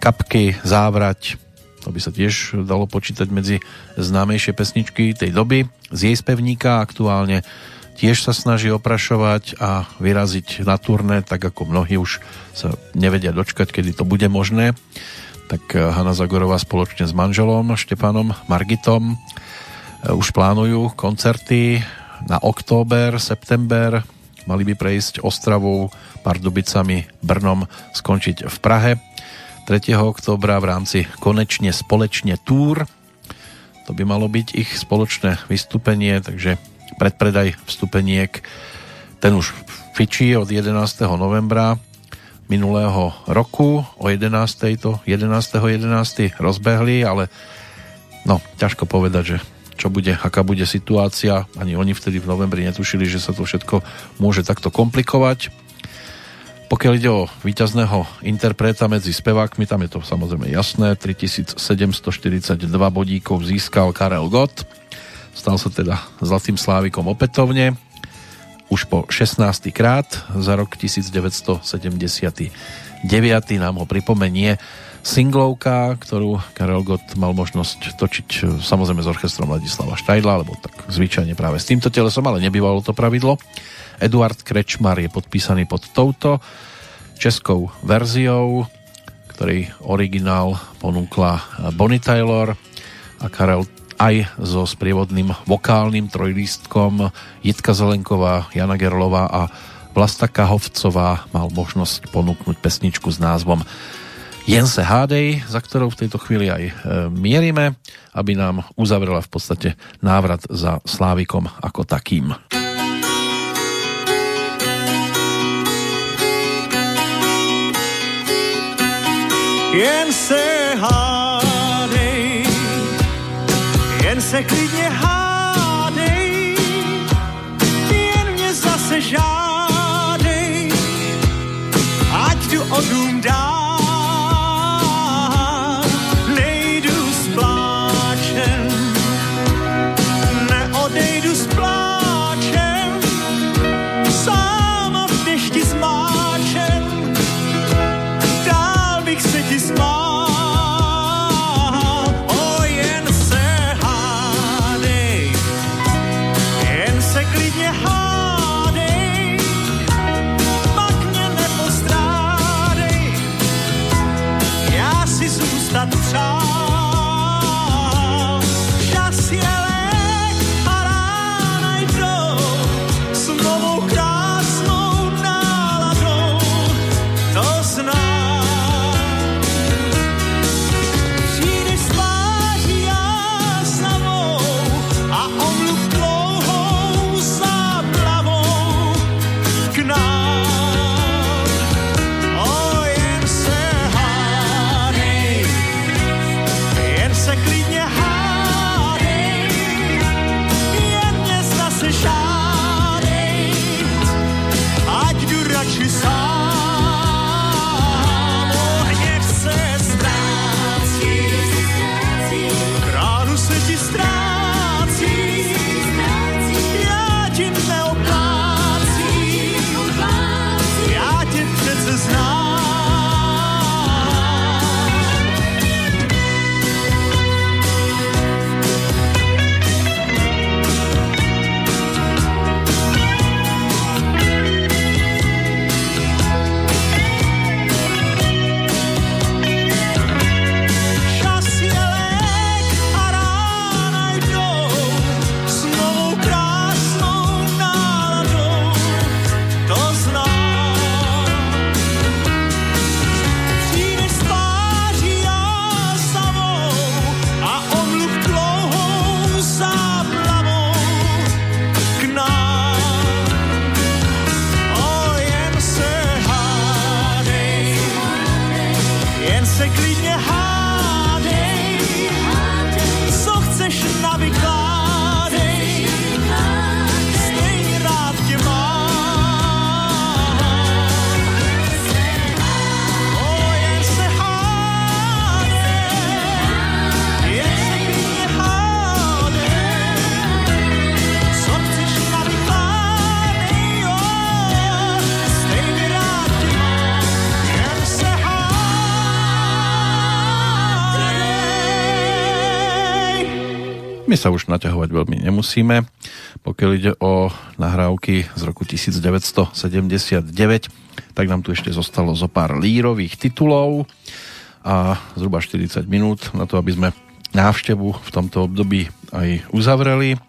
Kapky, Závrať to by sa tiež dalo počítať medzi známejšie pesničky tej doby z jej spevníka aktuálne tiež sa snaží oprašovať a vyraziť na turné, tak ako mnohí už sa nevedia dočkať, kedy to bude možné. Tak e, Hanna Zagorová spoločne s manželom Štepanom Margitom e, už plánujú koncerty na október, september. Mali by prejsť Ostravou, Pardubicami, Brnom, skončiť v Prahe. 3. októbra v rámci Konečne společne túr. To by malo byť ich spoločné vystúpenie, takže predpredaj vstupeniek ten už fičí od 11. novembra minulého roku o 11. to 11. 11. rozbehli, ale no, ťažko povedať, že čo bude, aká bude situácia. Ani oni vtedy v novembri netušili, že sa to všetko môže takto komplikovať. Pokiaľ ide o víťazného interpreta medzi spevákmi, tam je to samozrejme jasné. 3742 bodíkov získal Karel Gott. Stal sa teda Zlatým Slávikom opätovne. Už po 16. krát za rok 1979 nám ho pripomenie singlovka, ktorú Karel Gott mal možnosť točiť e, samozrejme s orchestrom Ladislava Štajdla, lebo tak zvyčajne práve s týmto telesom, ale nebývalo to pravidlo. Eduard Krečmar je podpísaný pod touto českou verziou, ktorej originál ponúkla Bonnie Taylor a Karel aj so sprievodným vokálnym trojlístkom Jitka Zelenková, Jana Gerlová a Vlasta Kahovcová mal možnosť ponúknuť pesničku s názvom Jense Hádej, za ktorou v tejto chvíli aj e, mierime, aby nám uzavrela v podstate návrat za Slávikom ako takým. Jen se hádej, jen se klidně hádej, jen mě zase žádej, ať jdu o dál, se klidně sa už naťahovať veľmi nemusíme. Pokiaľ ide o nahrávky z roku 1979, tak nám tu ešte zostalo zo pár lírových titulov a zhruba 40 minút na to, aby sme návštevu v tomto období aj uzavreli.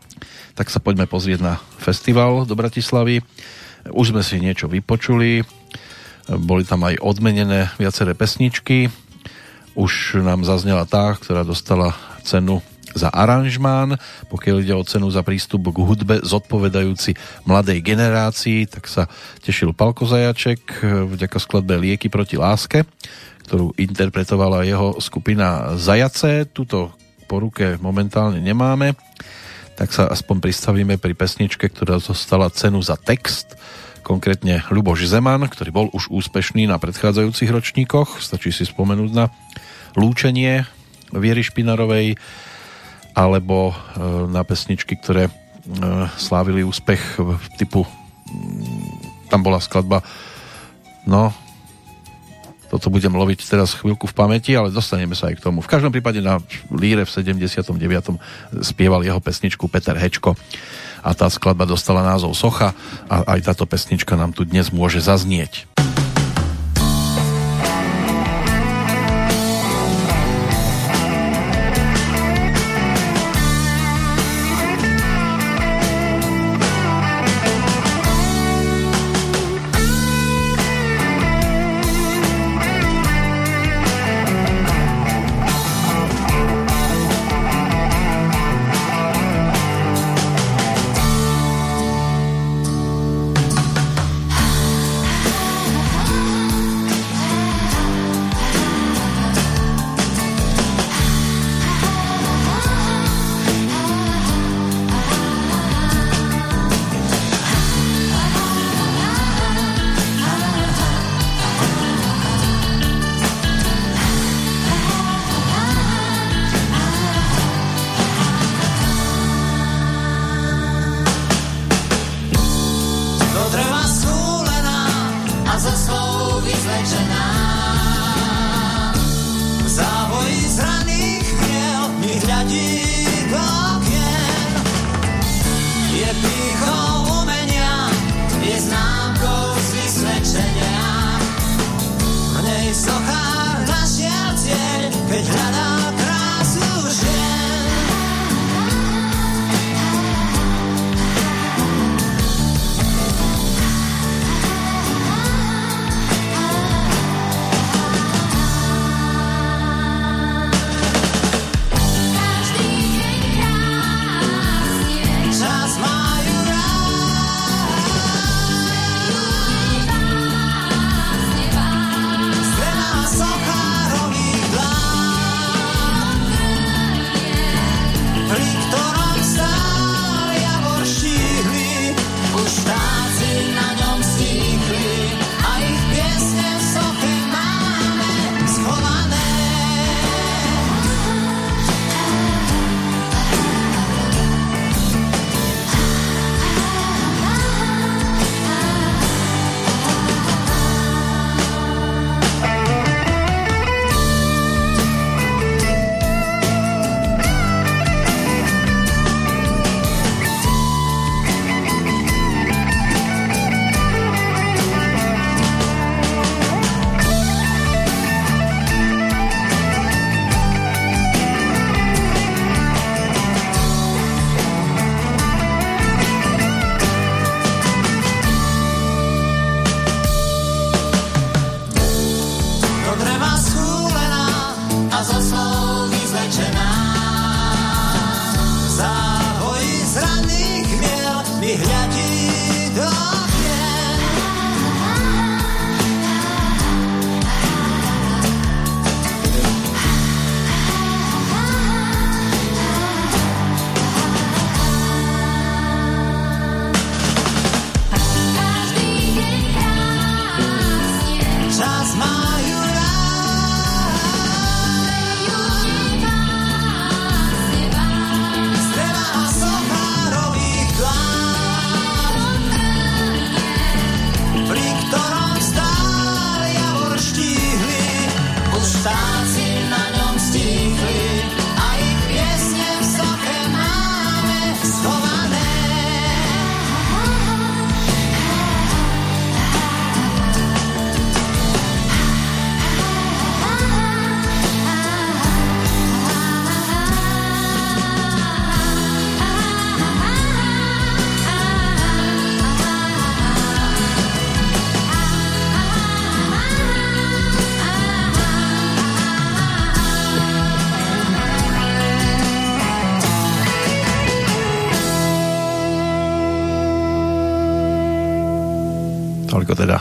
Tak sa poďme pozrieť na festival do Bratislavy. Už sme si niečo vypočuli, boli tam aj odmenené viaceré pesničky. Už nám zaznela tá, ktorá dostala cenu za aranžmán, pokiaľ ide o cenu za prístup k hudbe zodpovedajúci mladej generácii, tak sa tešil Palko Zajaček vďaka skladbe Lieky proti láske, ktorú interpretovala jeho skupina Zajace. Tuto po ruke momentálne nemáme, tak sa aspoň pristavíme pri pesničke, ktorá zostala cenu za text, konkrétne Ľuboš Zeman, ktorý bol už úspešný na predchádzajúcich ročníkoch, stačí si spomenúť na Lúčenie Viery Špinarovej, alebo e, na pesničky, ktoré e, slávili úspech v typu mm, tam bola skladba no toto budem loviť teraz chvíľku v pamäti, ale dostaneme sa aj k tomu. V každom prípade na Líre v 79. spieval jeho pesničku Peter Hečko a tá skladba dostala názov Socha a aj táto pesnička nám tu dnes môže zaznieť.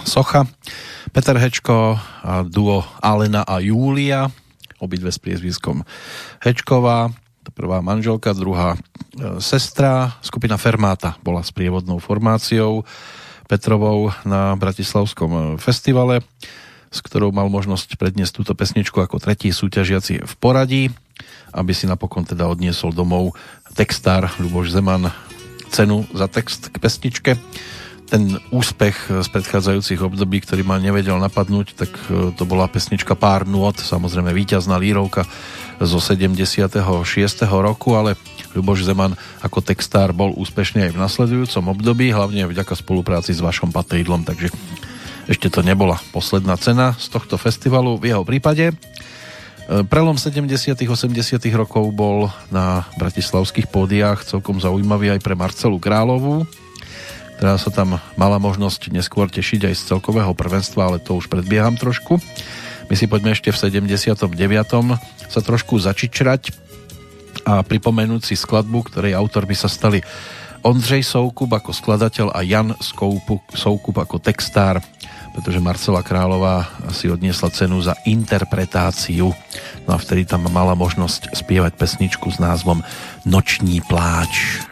Socha. Peter Hečko a duo Alena a Júlia, obidve s priezviskom Hečková, prvá manželka, druhá e, sestra. Skupina Fermáta bola s prievodnou formáciou Petrovou na Bratislavskom festivale, s ktorou mal možnosť predniesť túto pesničku ako tretí súťažiaci v poradí, aby si napokon teda odniesol domov textár Ľuboš Zeman cenu za text k pesničke ten úspech z predchádzajúcich období, ktorý ma nevedel napadnúť, tak e, to bola pesnička Pár nôd, samozrejme víťazná lírovka zo 76. roku, ale Ľuboš Zeman ako textár bol úspešný aj v nasledujúcom období, hlavne vďaka spolupráci s vašom Patejdlom, takže ešte to nebola posledná cena z tohto festivalu v jeho prípade. E, prelom 70. 80. rokov bol na bratislavských pódiách celkom zaujímavý aj pre Marcelu Královú, ktorá sa tam mala možnosť neskôr tešiť aj z celkového prvenstva, ale to už predbieham trošku. My si poďme ešte v 79. sa trošku začičrať a pripomenúť si skladbu, ktorej autormi sa stali Ondřej Soukup ako skladateľ a Jan Skoupu, Soukup ako textár, pretože Marcela Králová si odniesla cenu za interpretáciu. No a vtedy tam mala možnosť spievať pesničku s názvom Noční pláč.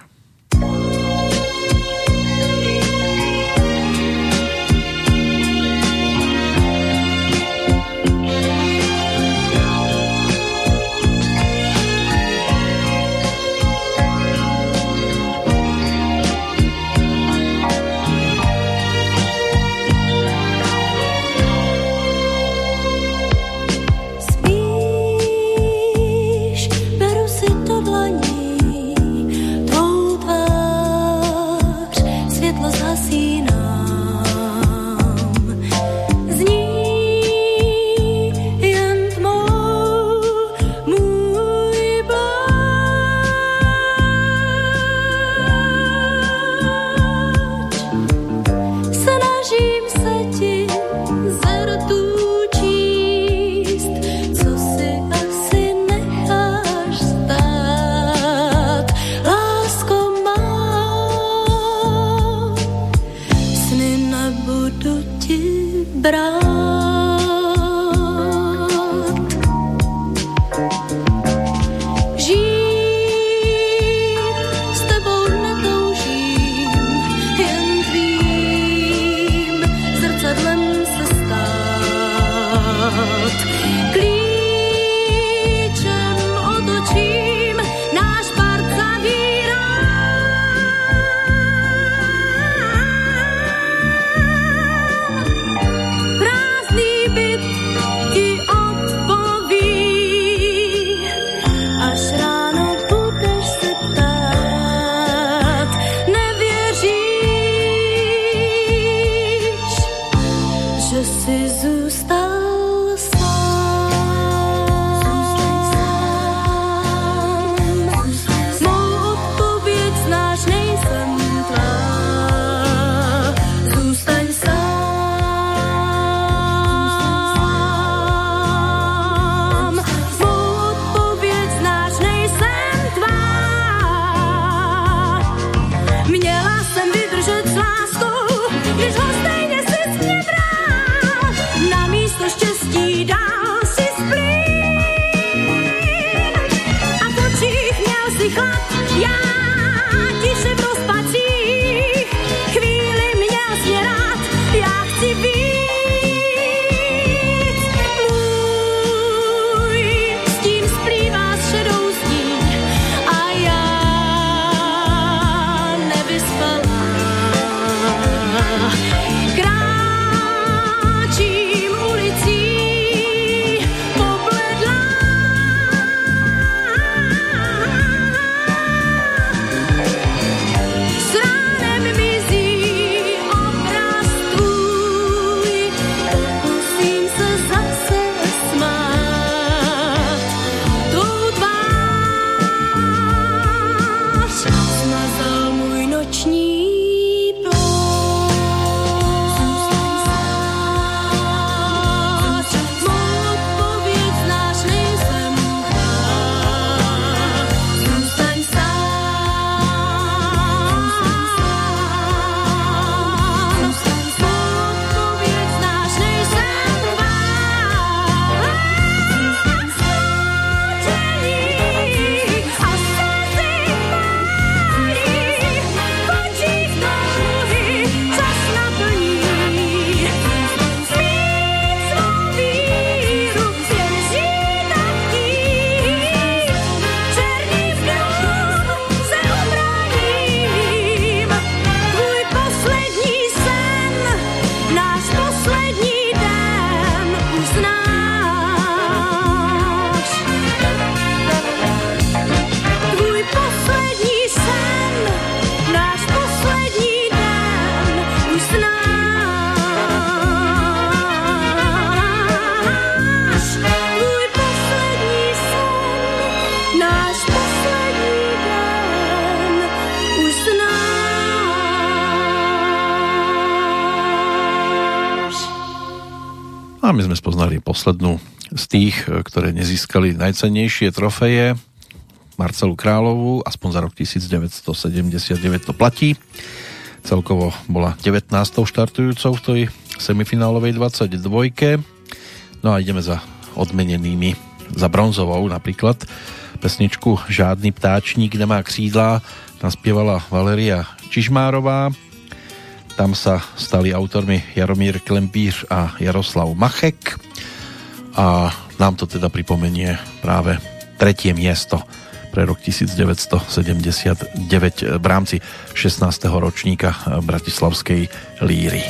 Jesus está poslednú z tých, ktoré nezískali najcennejšie trofeje. Marcelu Královu, aspoň za rok 1979 to platí. Celkovo bola 19. štartujúcou v tej semifinálovej 22. No a ideme za odmenenými za bronzovou napríklad pesničku Žádný ptáčník nemá křídla naspievala Valeria Čižmárová tam sa stali autormi Jaromír Klempíř a Jaroslav Machek a nám to teda pripomenie práve tretie miesto pre rok 1979 v rámci 16. ročníka Bratislavskej líry.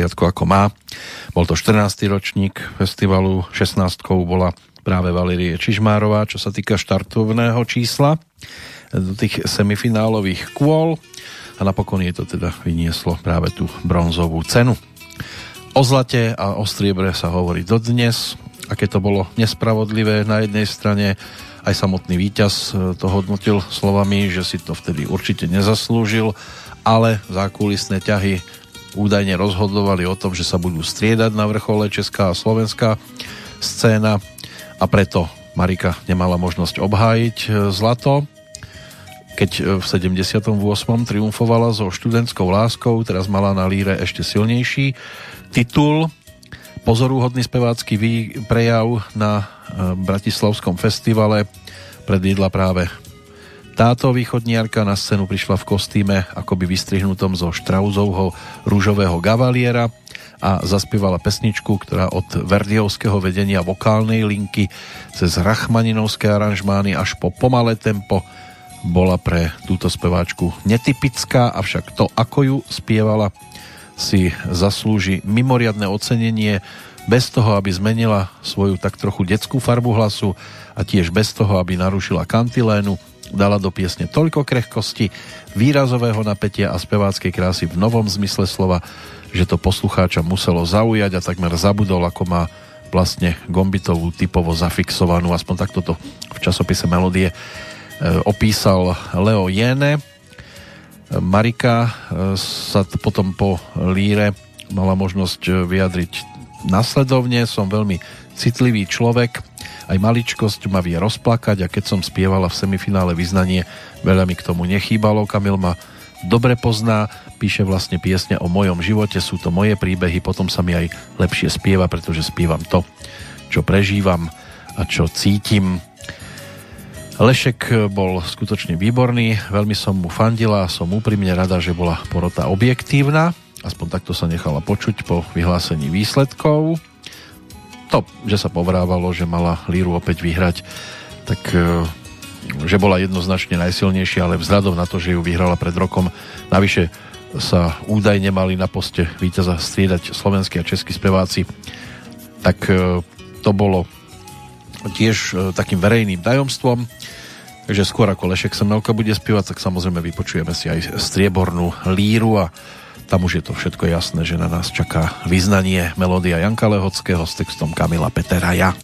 Poriadku ako má. Bol to 14. ročník festivalu, 16. bola práve Valerie Čižmárová, čo sa týka štartovného čísla do tých semifinálových kôl a napokon je to teda vynieslo práve tú bronzovú cenu. O zlate a o striebre sa hovorí dodnes, aké to bolo nespravodlivé na jednej strane, aj samotný víťaz e, to hodnotil slovami, že si to vtedy určite nezaslúžil, ale zákulisné ťahy údajne rozhodovali o tom, že sa budú striedať na vrchole Česká a Slovenská scéna a preto Marika nemala možnosť obhájiť e, zlato. Keď e, v 78. triumfovala so študentskou láskou, teraz mala na líre ešte silnejší titul. Pozorúhodný spevácky prejav na e, Bratislavskom festivale predviedla práve táto východniarka na scénu prišla v kostýme akoby vystrihnutom zo Štrauzovho rúžového gavaliera a zaspievala pesničku, ktorá od verdiovského vedenia vokálnej linky cez rachmaninovské aranžmány až po pomalé tempo bola pre túto speváčku netypická, avšak to, ako ju spievala, si zaslúži mimoriadne ocenenie bez toho, aby zmenila svoju tak trochu detskú farbu hlasu a tiež bez toho, aby narušila kantilénu, dala do piesne toľko krehkosti, výrazového napätia a speváckej krásy v novom zmysle slova, že to poslucháča muselo zaujať a takmer zabudol, ako má vlastne gombitovú typovo zafixovanú, aspoň takto to v časopise Melodie e, opísal Leo Jene. Marika e, sa potom po líre mala možnosť vyjadriť nasledovne. Som veľmi citlivý človek, aj maličkosť ma vie rozplakať a keď som spievala v semifinále vyznanie, veľa mi k tomu nechýbalo. Kamil ma dobre pozná, píše vlastne piesne o mojom živote, sú to moje príbehy, potom sa mi aj lepšie spieva, pretože spievam to, čo prežívam a čo cítim. Lešek bol skutočne výborný, veľmi som mu fandila a som úprimne rada, že bola porota objektívna, aspoň takto sa nechala počuť po vyhlásení výsledkov. To, že sa povrávalo, že mala Líru opäť vyhrať, tak že bola jednoznačne najsilnejšia, ale vzhľadom na to, že ju vyhrala pred rokom, navyše sa údajne mali na poste víťaza striedať slovenskí a českí speváci, tak e, to bolo tiež e, takým verejným tajomstvom. Takže skôr ako Lešek Semelka bude spievať, tak samozrejme vypočujeme si aj striebornú líru a tam už je to všetko jasné, že na nás čaká vyznanie melódia Janka Lehockého s textom Kamila Peteraja.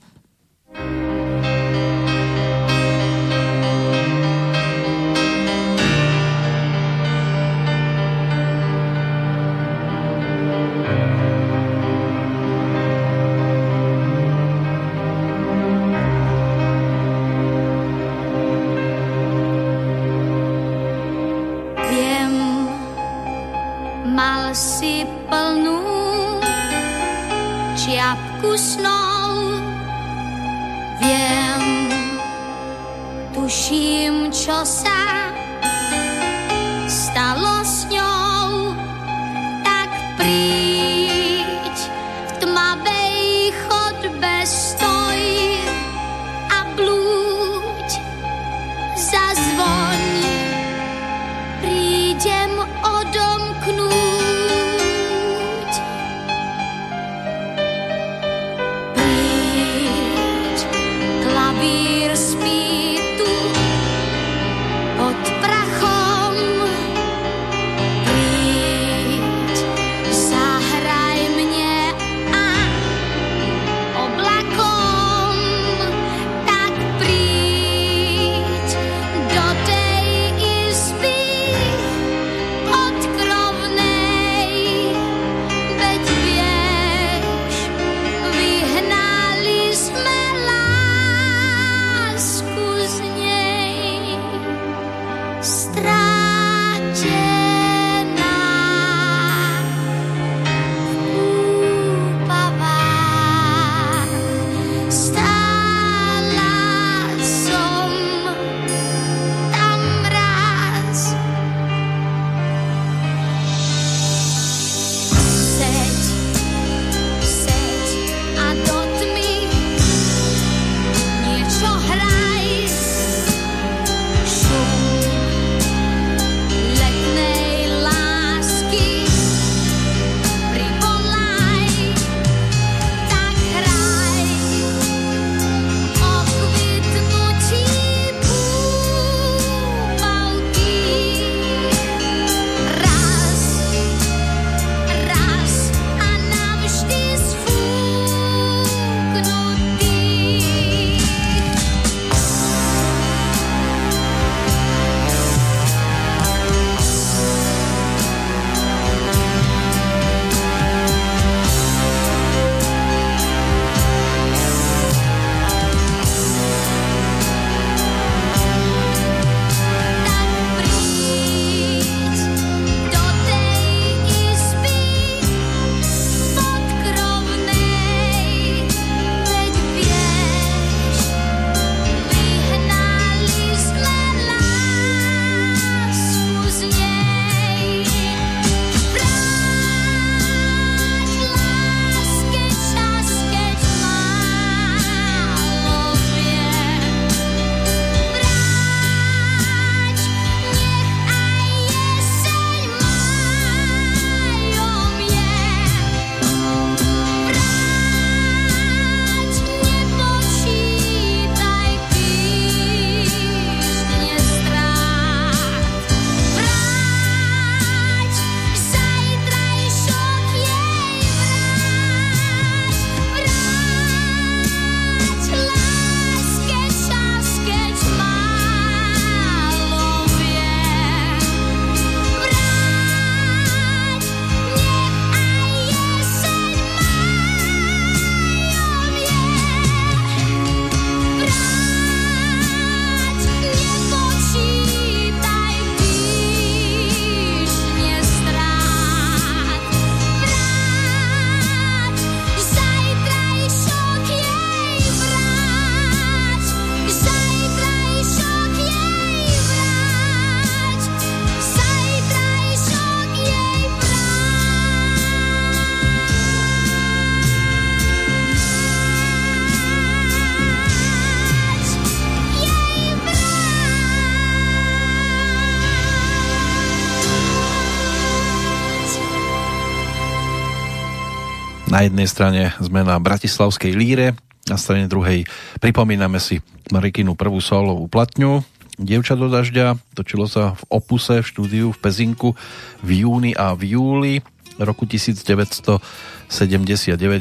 Jednej strane sme na Bratislavskej líre, na strane druhej pripomíname si Marikinu prvú solovú platňu, Dievča do dažďa, točilo sa v Opuse v štúdiu v Pezinku v júni a v júli roku 1979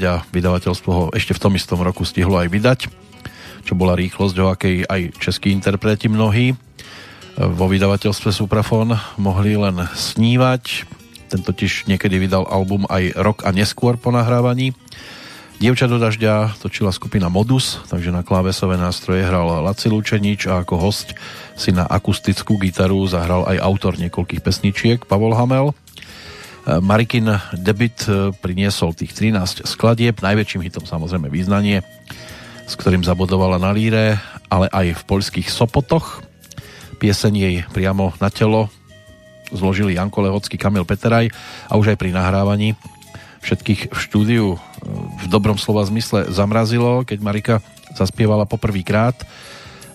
a vydavateľstvo ho ešte v tom istom roku stihlo aj vydať, čo bola rýchlosť, o akej aj českí interpreti mnohí vo vydavateľstve Suprafon mohli len snívať. Ten totiž niekedy vydal album aj rok a neskôr po nahrávaní. Dievča do dažďa točila skupina Modus, takže na klávesové nástroje hral Laci Lučenič a ako host si na akustickú gitaru zahral aj autor niekoľkých pesničiek Pavol Hamel. Marikin debit priniesol tých 13 skladieb, najväčším hitom samozrejme význanie, s ktorým zabodovala na líre, ale aj v poľských Sopotoch. Pieseň jej priamo na telo zložili Janko Lehocký, Kamil Peteraj a už aj pri nahrávaní všetkých v štúdiu e, v dobrom slova zmysle zamrazilo, keď Marika zaspievala poprvýkrát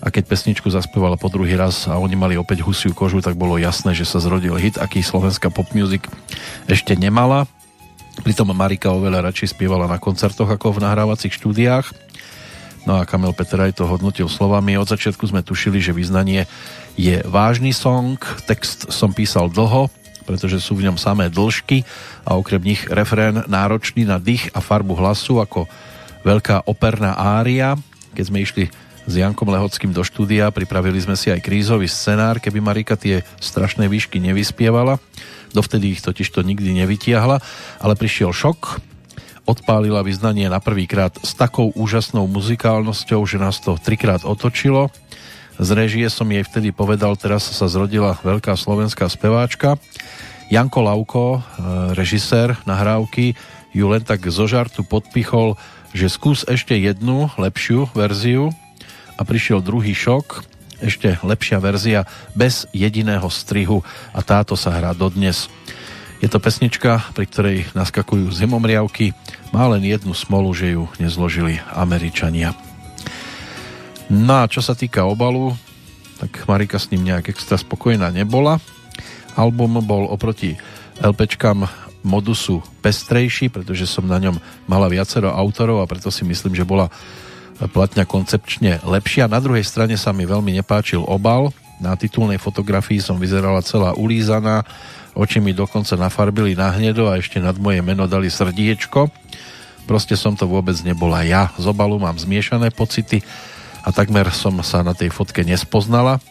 a keď pesničku zaspievala po druhý raz a oni mali opäť husiu kožu, tak bolo jasné, že sa zrodil hit, aký slovenská pop music ešte nemala. Pritom Marika oveľa radšej spievala na koncertoch ako v nahrávacích štúdiách. No a Kamil Peteraj to hodnotil slovami. Od začiatku sme tušili, že význanie je vážny song, text som písal dlho, pretože sú v ňom samé dĺžky a okrem nich refrén náročný na dých a farbu hlasu ako veľká operná ária. Keď sme išli s Jankom Lehockým do štúdia, pripravili sme si aj krízový scenár, keby Marika tie strašné výšky nevyspievala. Dovtedy ich totiž to nikdy nevytiahla, ale prišiel šok, odpálila vyznanie na prvýkrát s takou úžasnou muzikálnosťou, že nás to trikrát otočilo z režie som jej vtedy povedal, teraz sa zrodila veľká slovenská speváčka. Janko Lauko, e, režisér nahrávky, ju len tak zo žartu podpichol, že skús ešte jednu lepšiu verziu a prišiel druhý šok, ešte lepšia verzia bez jediného strihu a táto sa hrá dodnes. Je to pesnička, pri ktorej naskakujú zimomriavky, má len jednu smolu, že ju nezložili Američania. No a čo sa týka obalu, tak Marika s ním nejak extra spokojná nebola. Album bol oproti LPčkám modusu pestrejší, pretože som na ňom mala viacero autorov a preto si myslím, že bola platňa koncepčne lepšia. Na druhej strane sa mi veľmi nepáčil obal. Na titulnej fotografii som vyzerala celá ulízaná, oči mi dokonca nafarbili na hnedo a ešte nad moje meno dali srdiečko. Proste som to vôbec nebola ja. Z obalu mám zmiešané pocity a takmer som sa na tej fotke nespoznala.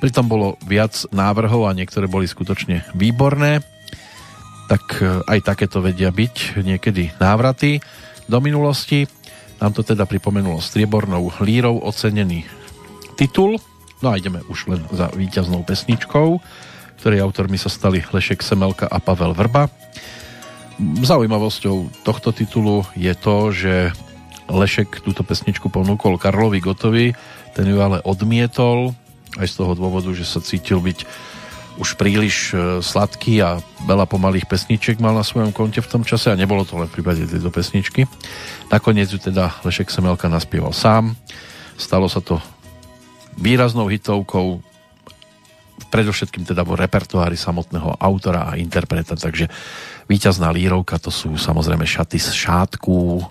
Pritom bolo viac návrhov a niektoré boli skutočne výborné. Tak e, aj takéto vedia byť niekedy návraty do minulosti. Nám to teda pripomenulo striebornou lírou ocenený titul. No a ideme už len za víťaznou pesničkou, ktorej autormi sa stali Lešek Semelka a Pavel Vrba. Zaujímavosťou tohto titulu je to, že Lešek túto pesničku ponúkol Karlovi Gotovi, ten ju ale odmietol, aj z toho dôvodu, že sa cítil byť už príliš e, sladký a veľa pomalých pesničiek mal na svojom konte v tom čase a nebolo to len v prípade tejto pesničky. Nakoniec ju teda Lešek Semelka naspieval sám. Stalo sa to výraznou hitovkou, predovšetkým teda vo repertoári samotného autora a interpreta, takže víťazná lírovka to sú samozrejme šaty z šátku.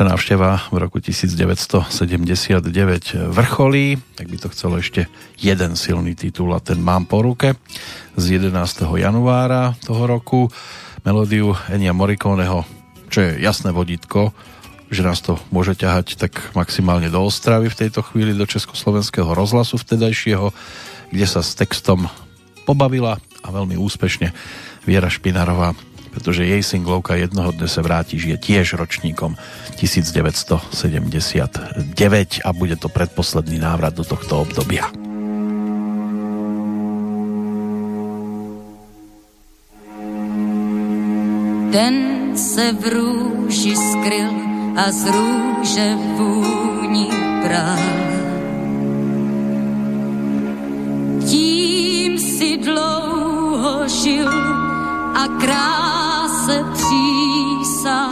Naša návšteva v roku 1979 vrcholí, tak by to chcelo ešte jeden silný titul a ten mám po ruke z 11. januára toho roku. Melódiu Enia Morriconeho, čo je jasné vodítko, že nás to môže ťahať tak maximálne do Ostravy v tejto chvíli, do Československého rozhlasu vtedajšieho, kde sa s textom pobavila a veľmi úspešne Viera Špinarová pretože jej singlovka Jednoho dne sa vrátiš je tiež ročníkom 1979 a bude to predposledný návrat do tohto obdobia. Ten se v růži skryl a z růže vůni prál. Tím si dlouho žil a kráse přísahal.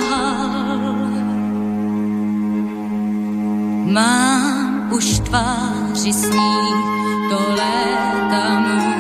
Mám už tváři sníh, to léta můžou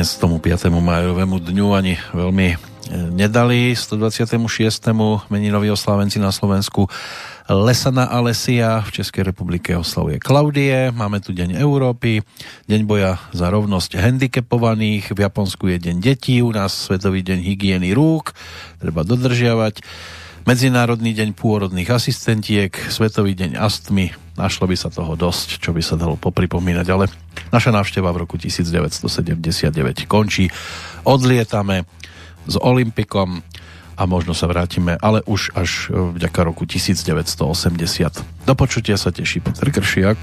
dnes tomu 5. majovému dňu ani veľmi e, nedali. 126. meninoví oslávenci na Slovensku Lesana Alesia v Českej republike oslavuje Klaudie. Máme tu Deň Európy, Deň boja za rovnosť handicapovaných, v Japonsku je Deň detí, u nás Svetový deň hygieny rúk, treba dodržiavať. Medzinárodný deň pôrodných asistentiek, Svetový deň astmy, našlo by sa toho dosť, čo by sa dalo popripomínať, ale naša návšteva v roku 1979 končí. Odlietame s Olympikom a možno sa vrátime, ale už až e, vďaka roku 1980. Do počutia sa teší Peter Kršiak.